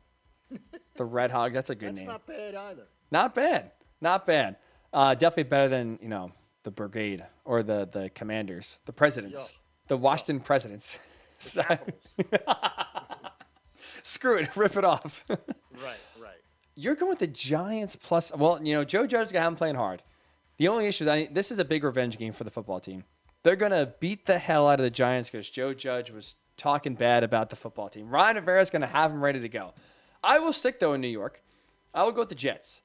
The Red Hog, that's a good name. That's name. not bad either. Not bad, not bad. Uh, definitely better than you know the Brigade or the the Commanders, the Presidents, Yuck. the Washington Presidents. So-. Screw it, rip it off. right, right. You're going with the Giants plus. Well, you know Joe Judge's gonna have them playing hard. The only issue, I this is a big revenge game for the football team. They're gonna beat the hell out of the Giants because Joe Judge was talking bad about the football team. Ron Rivera's gonna have them ready to go. I will stick though in New York. I will go with the Jets.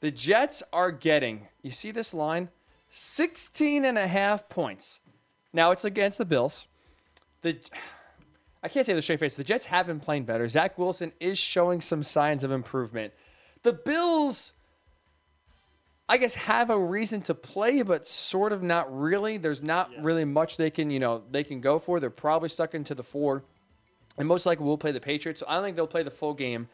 The Jets are getting, you see this line? 16 and a half points. Now it's against the Bills. The I can't say a straight face. The Jets have been playing better. Zach Wilson is showing some signs of improvement. The Bills, I guess, have a reason to play, but sort of not really. There's not really much they can, you know, they can go for. They're probably stuck into the four, and most likely will play the Patriots. So I don't think they'll play the full game.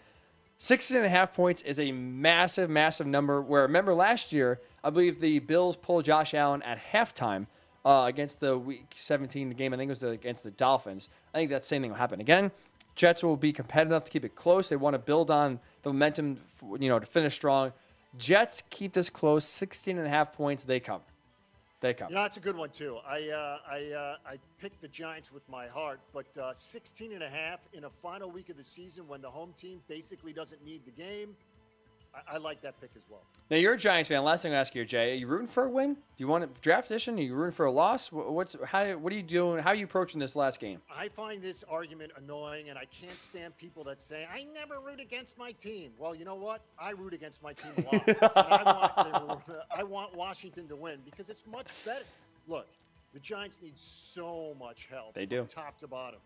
16 and a half points is a massive, massive number. Where remember last year, I believe the Bills pulled Josh Allen at halftime uh, against the Week 17 game. I think it was the, against the Dolphins. I think that same thing will happen again. Jets will be competitive enough to keep it close. They want to build on the momentum, you know, to finish strong. Jets keep this close, 16 and a half points. They cover. They cover. You know, that's a good one too. I uh, I uh, I picked the Giants with my heart, but uh, 16 and a half in a final week of the season when the home team basically doesn't need the game. I, I like that pick as well. Now you're a Giants fan. Last thing I ask you, Jay, are you rooting for a win? Do you want a draft position? Are you rooting for a loss? What's how? What are you doing? How are you approaching this last game? I find this argument annoying, and I can't stand people that say, I never root against my team. Well, you know what? I root against my team a lot. I, want, I want Washington to win because it's much better. Look, the Giants need so much help. They from do. Top to bottom.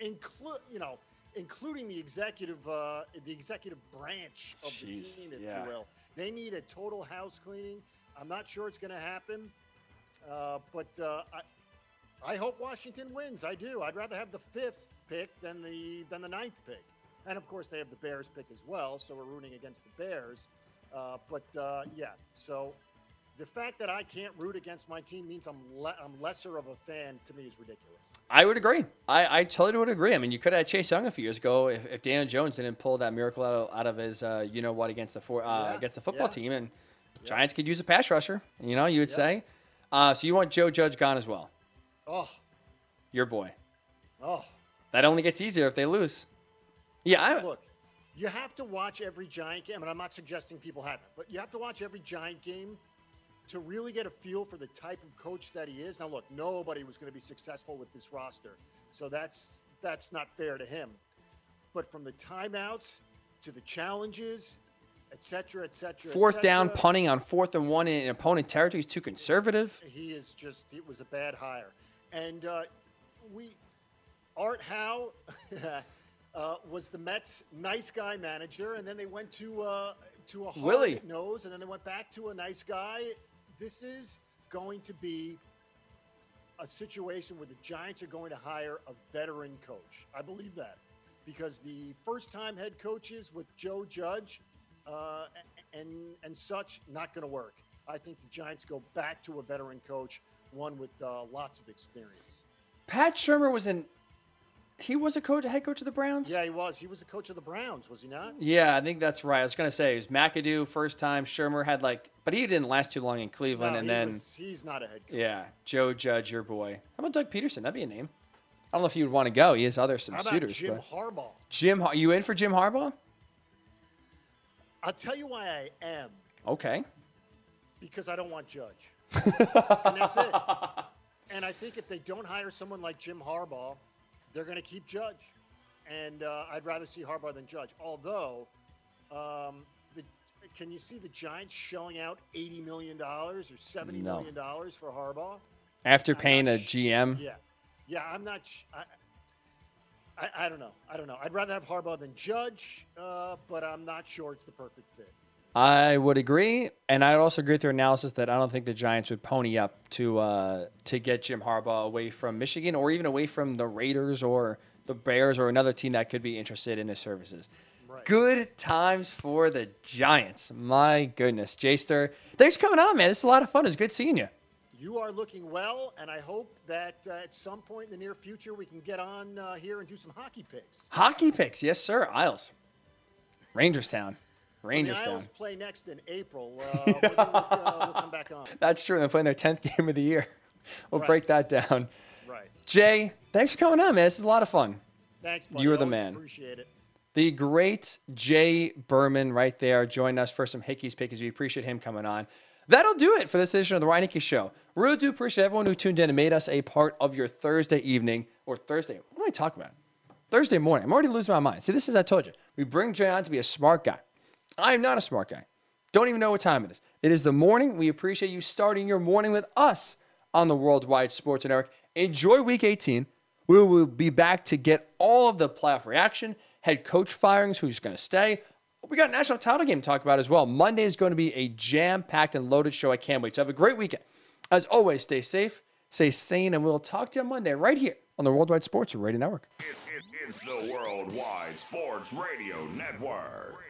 Include, you know, including the executive, uh, the executive branch of the team, if yeah. you will. They need a total house cleaning. I'm not sure it's going to happen, uh, but uh, I, I hope Washington wins. I do. I'd rather have the fifth pick than the than the ninth pick. And of course, they have the Bears pick as well, so we're rooting against the Bears. Uh, but uh, yeah, so the fact that I can't root against my team means I'm le- I'm lesser of a fan. To me, is ridiculous. I would agree. I, I totally would agree. I mean, you could have had Chase Young a few years ago if, if Daniel Jones didn't pull that miracle out of, out of his, uh, you know what, against the four, uh, Yeah, against the football yeah. team, and Giants could use a pass rusher. You know, you would say. Uh, so you want Joe Judge gone as well, Oh, your boy. oh. That only gets easier if they lose. Yeah, I, Look, you have to watch every Giant game, and I'm not suggesting people haven't, but you have to watch every Giant game to really get a feel for the type of coach that he is. Now, look, nobody was going to be successful with this roster, so that's that's not fair to him. But from the timeouts to the challenges, et cetera, et cetera, et fourth down punting on fourth and one in opponent territory is too conservative. he is just it was a bad hire and uh, we art howe uh, was the mets nice guy manager and then they went to uh, to a hard Willie. nose and then they went back to a nice guy this is going to be a situation where the giants are going to hire a veteran coach i believe that because the first time head coaches with joe judge uh, and and such not going to work. I think the Giants go back to a veteran coach, one with uh, lots of experience. Pat Shurmur was an he was a coach, head coach of the Browns. Yeah, he was. He was the coach of the Browns, was he not? Yeah, I think that's right. I was gonna say it was McAdoo first time. Shurmur had like, but he didn't last too long in Cleveland, No, and he then was- he's not a head coach. yeah, Joe Judge, your boy. How about Doug Pederson? That'd be a name. I don't know if you would want to go. He has other some How about suitors. Jim but Harbaugh? Jim, Har- you in for Jim Harbaugh? I'll tell you why I am. Okay. because I don't want Judge. and that's it. And I think if they don't hire someone like Jim Harbaugh, they're going to keep Judge. And uh, I'd rather see Harbaugh than Judge. Although, um, the, can you see the Giants shelling out $80 million or 70 No. million dollars for Harbaugh? After paying a sh- GM, Yeah. Yeah, I'm not. Sh- I, I, I don't know. I don't know. I'd rather have Harbaugh than Judge, uh, but I'm not sure it's the perfect fit. I would agree, and I'd also agree with your analysis that I don't think the Giants would pony up to uh, to get Jim Harbaugh away from Michigan or even away from the Raiders or the Bears or another team that could be interested in his services. Right. Good times for the Giants. My goodness, Jayster, thanks for coming on, man. This is a lot of fun. It's good seeing you. You are looking well, and I hope that uh, at some point in the near future we can get on uh, here and do some hockey picks. Hockey picks, yes, sir. Isles, Rangerstown, The. Isles play next in April. Uh, we'll, uh, we'll come back on. That's true. They're playing their tenth game of the year. We'll Right. break that down. Right. Jay, thanks for coming on, man. This is a lot of fun. Thanks, buddy. You're the man. Appreciate it. The great Jay Berman right there joined us for some Hickeys Pickies. We appreciate him coming on. That'll do it for this edition of the Ryan Hickey Show. Really do appreciate everyone who tuned in and made us a part of your Thursday evening or Thursday. What am I talking about? Thursday morning. I'm already losing my mind. See, this is I told you. We bring Jay on to be a smart guy. I am not a smart guy. Don't even know what time it is. It is the morning. We appreciate you starting your morning with us on the Worldwide Sports Network. Enjoy Week 18. We will be back to get all of the playoff reaction, head coach firings, who's going to stay. We got a national title game to talk about as well. Monday is going to be a jam-packed and loaded show. I can't wait. So have a great weekend. As always, stay safe, stay sane, and we'll talk to you on Monday right here on the Worldwide Sports Radio Network. It, it, it's the Worldwide Sports Radio Network.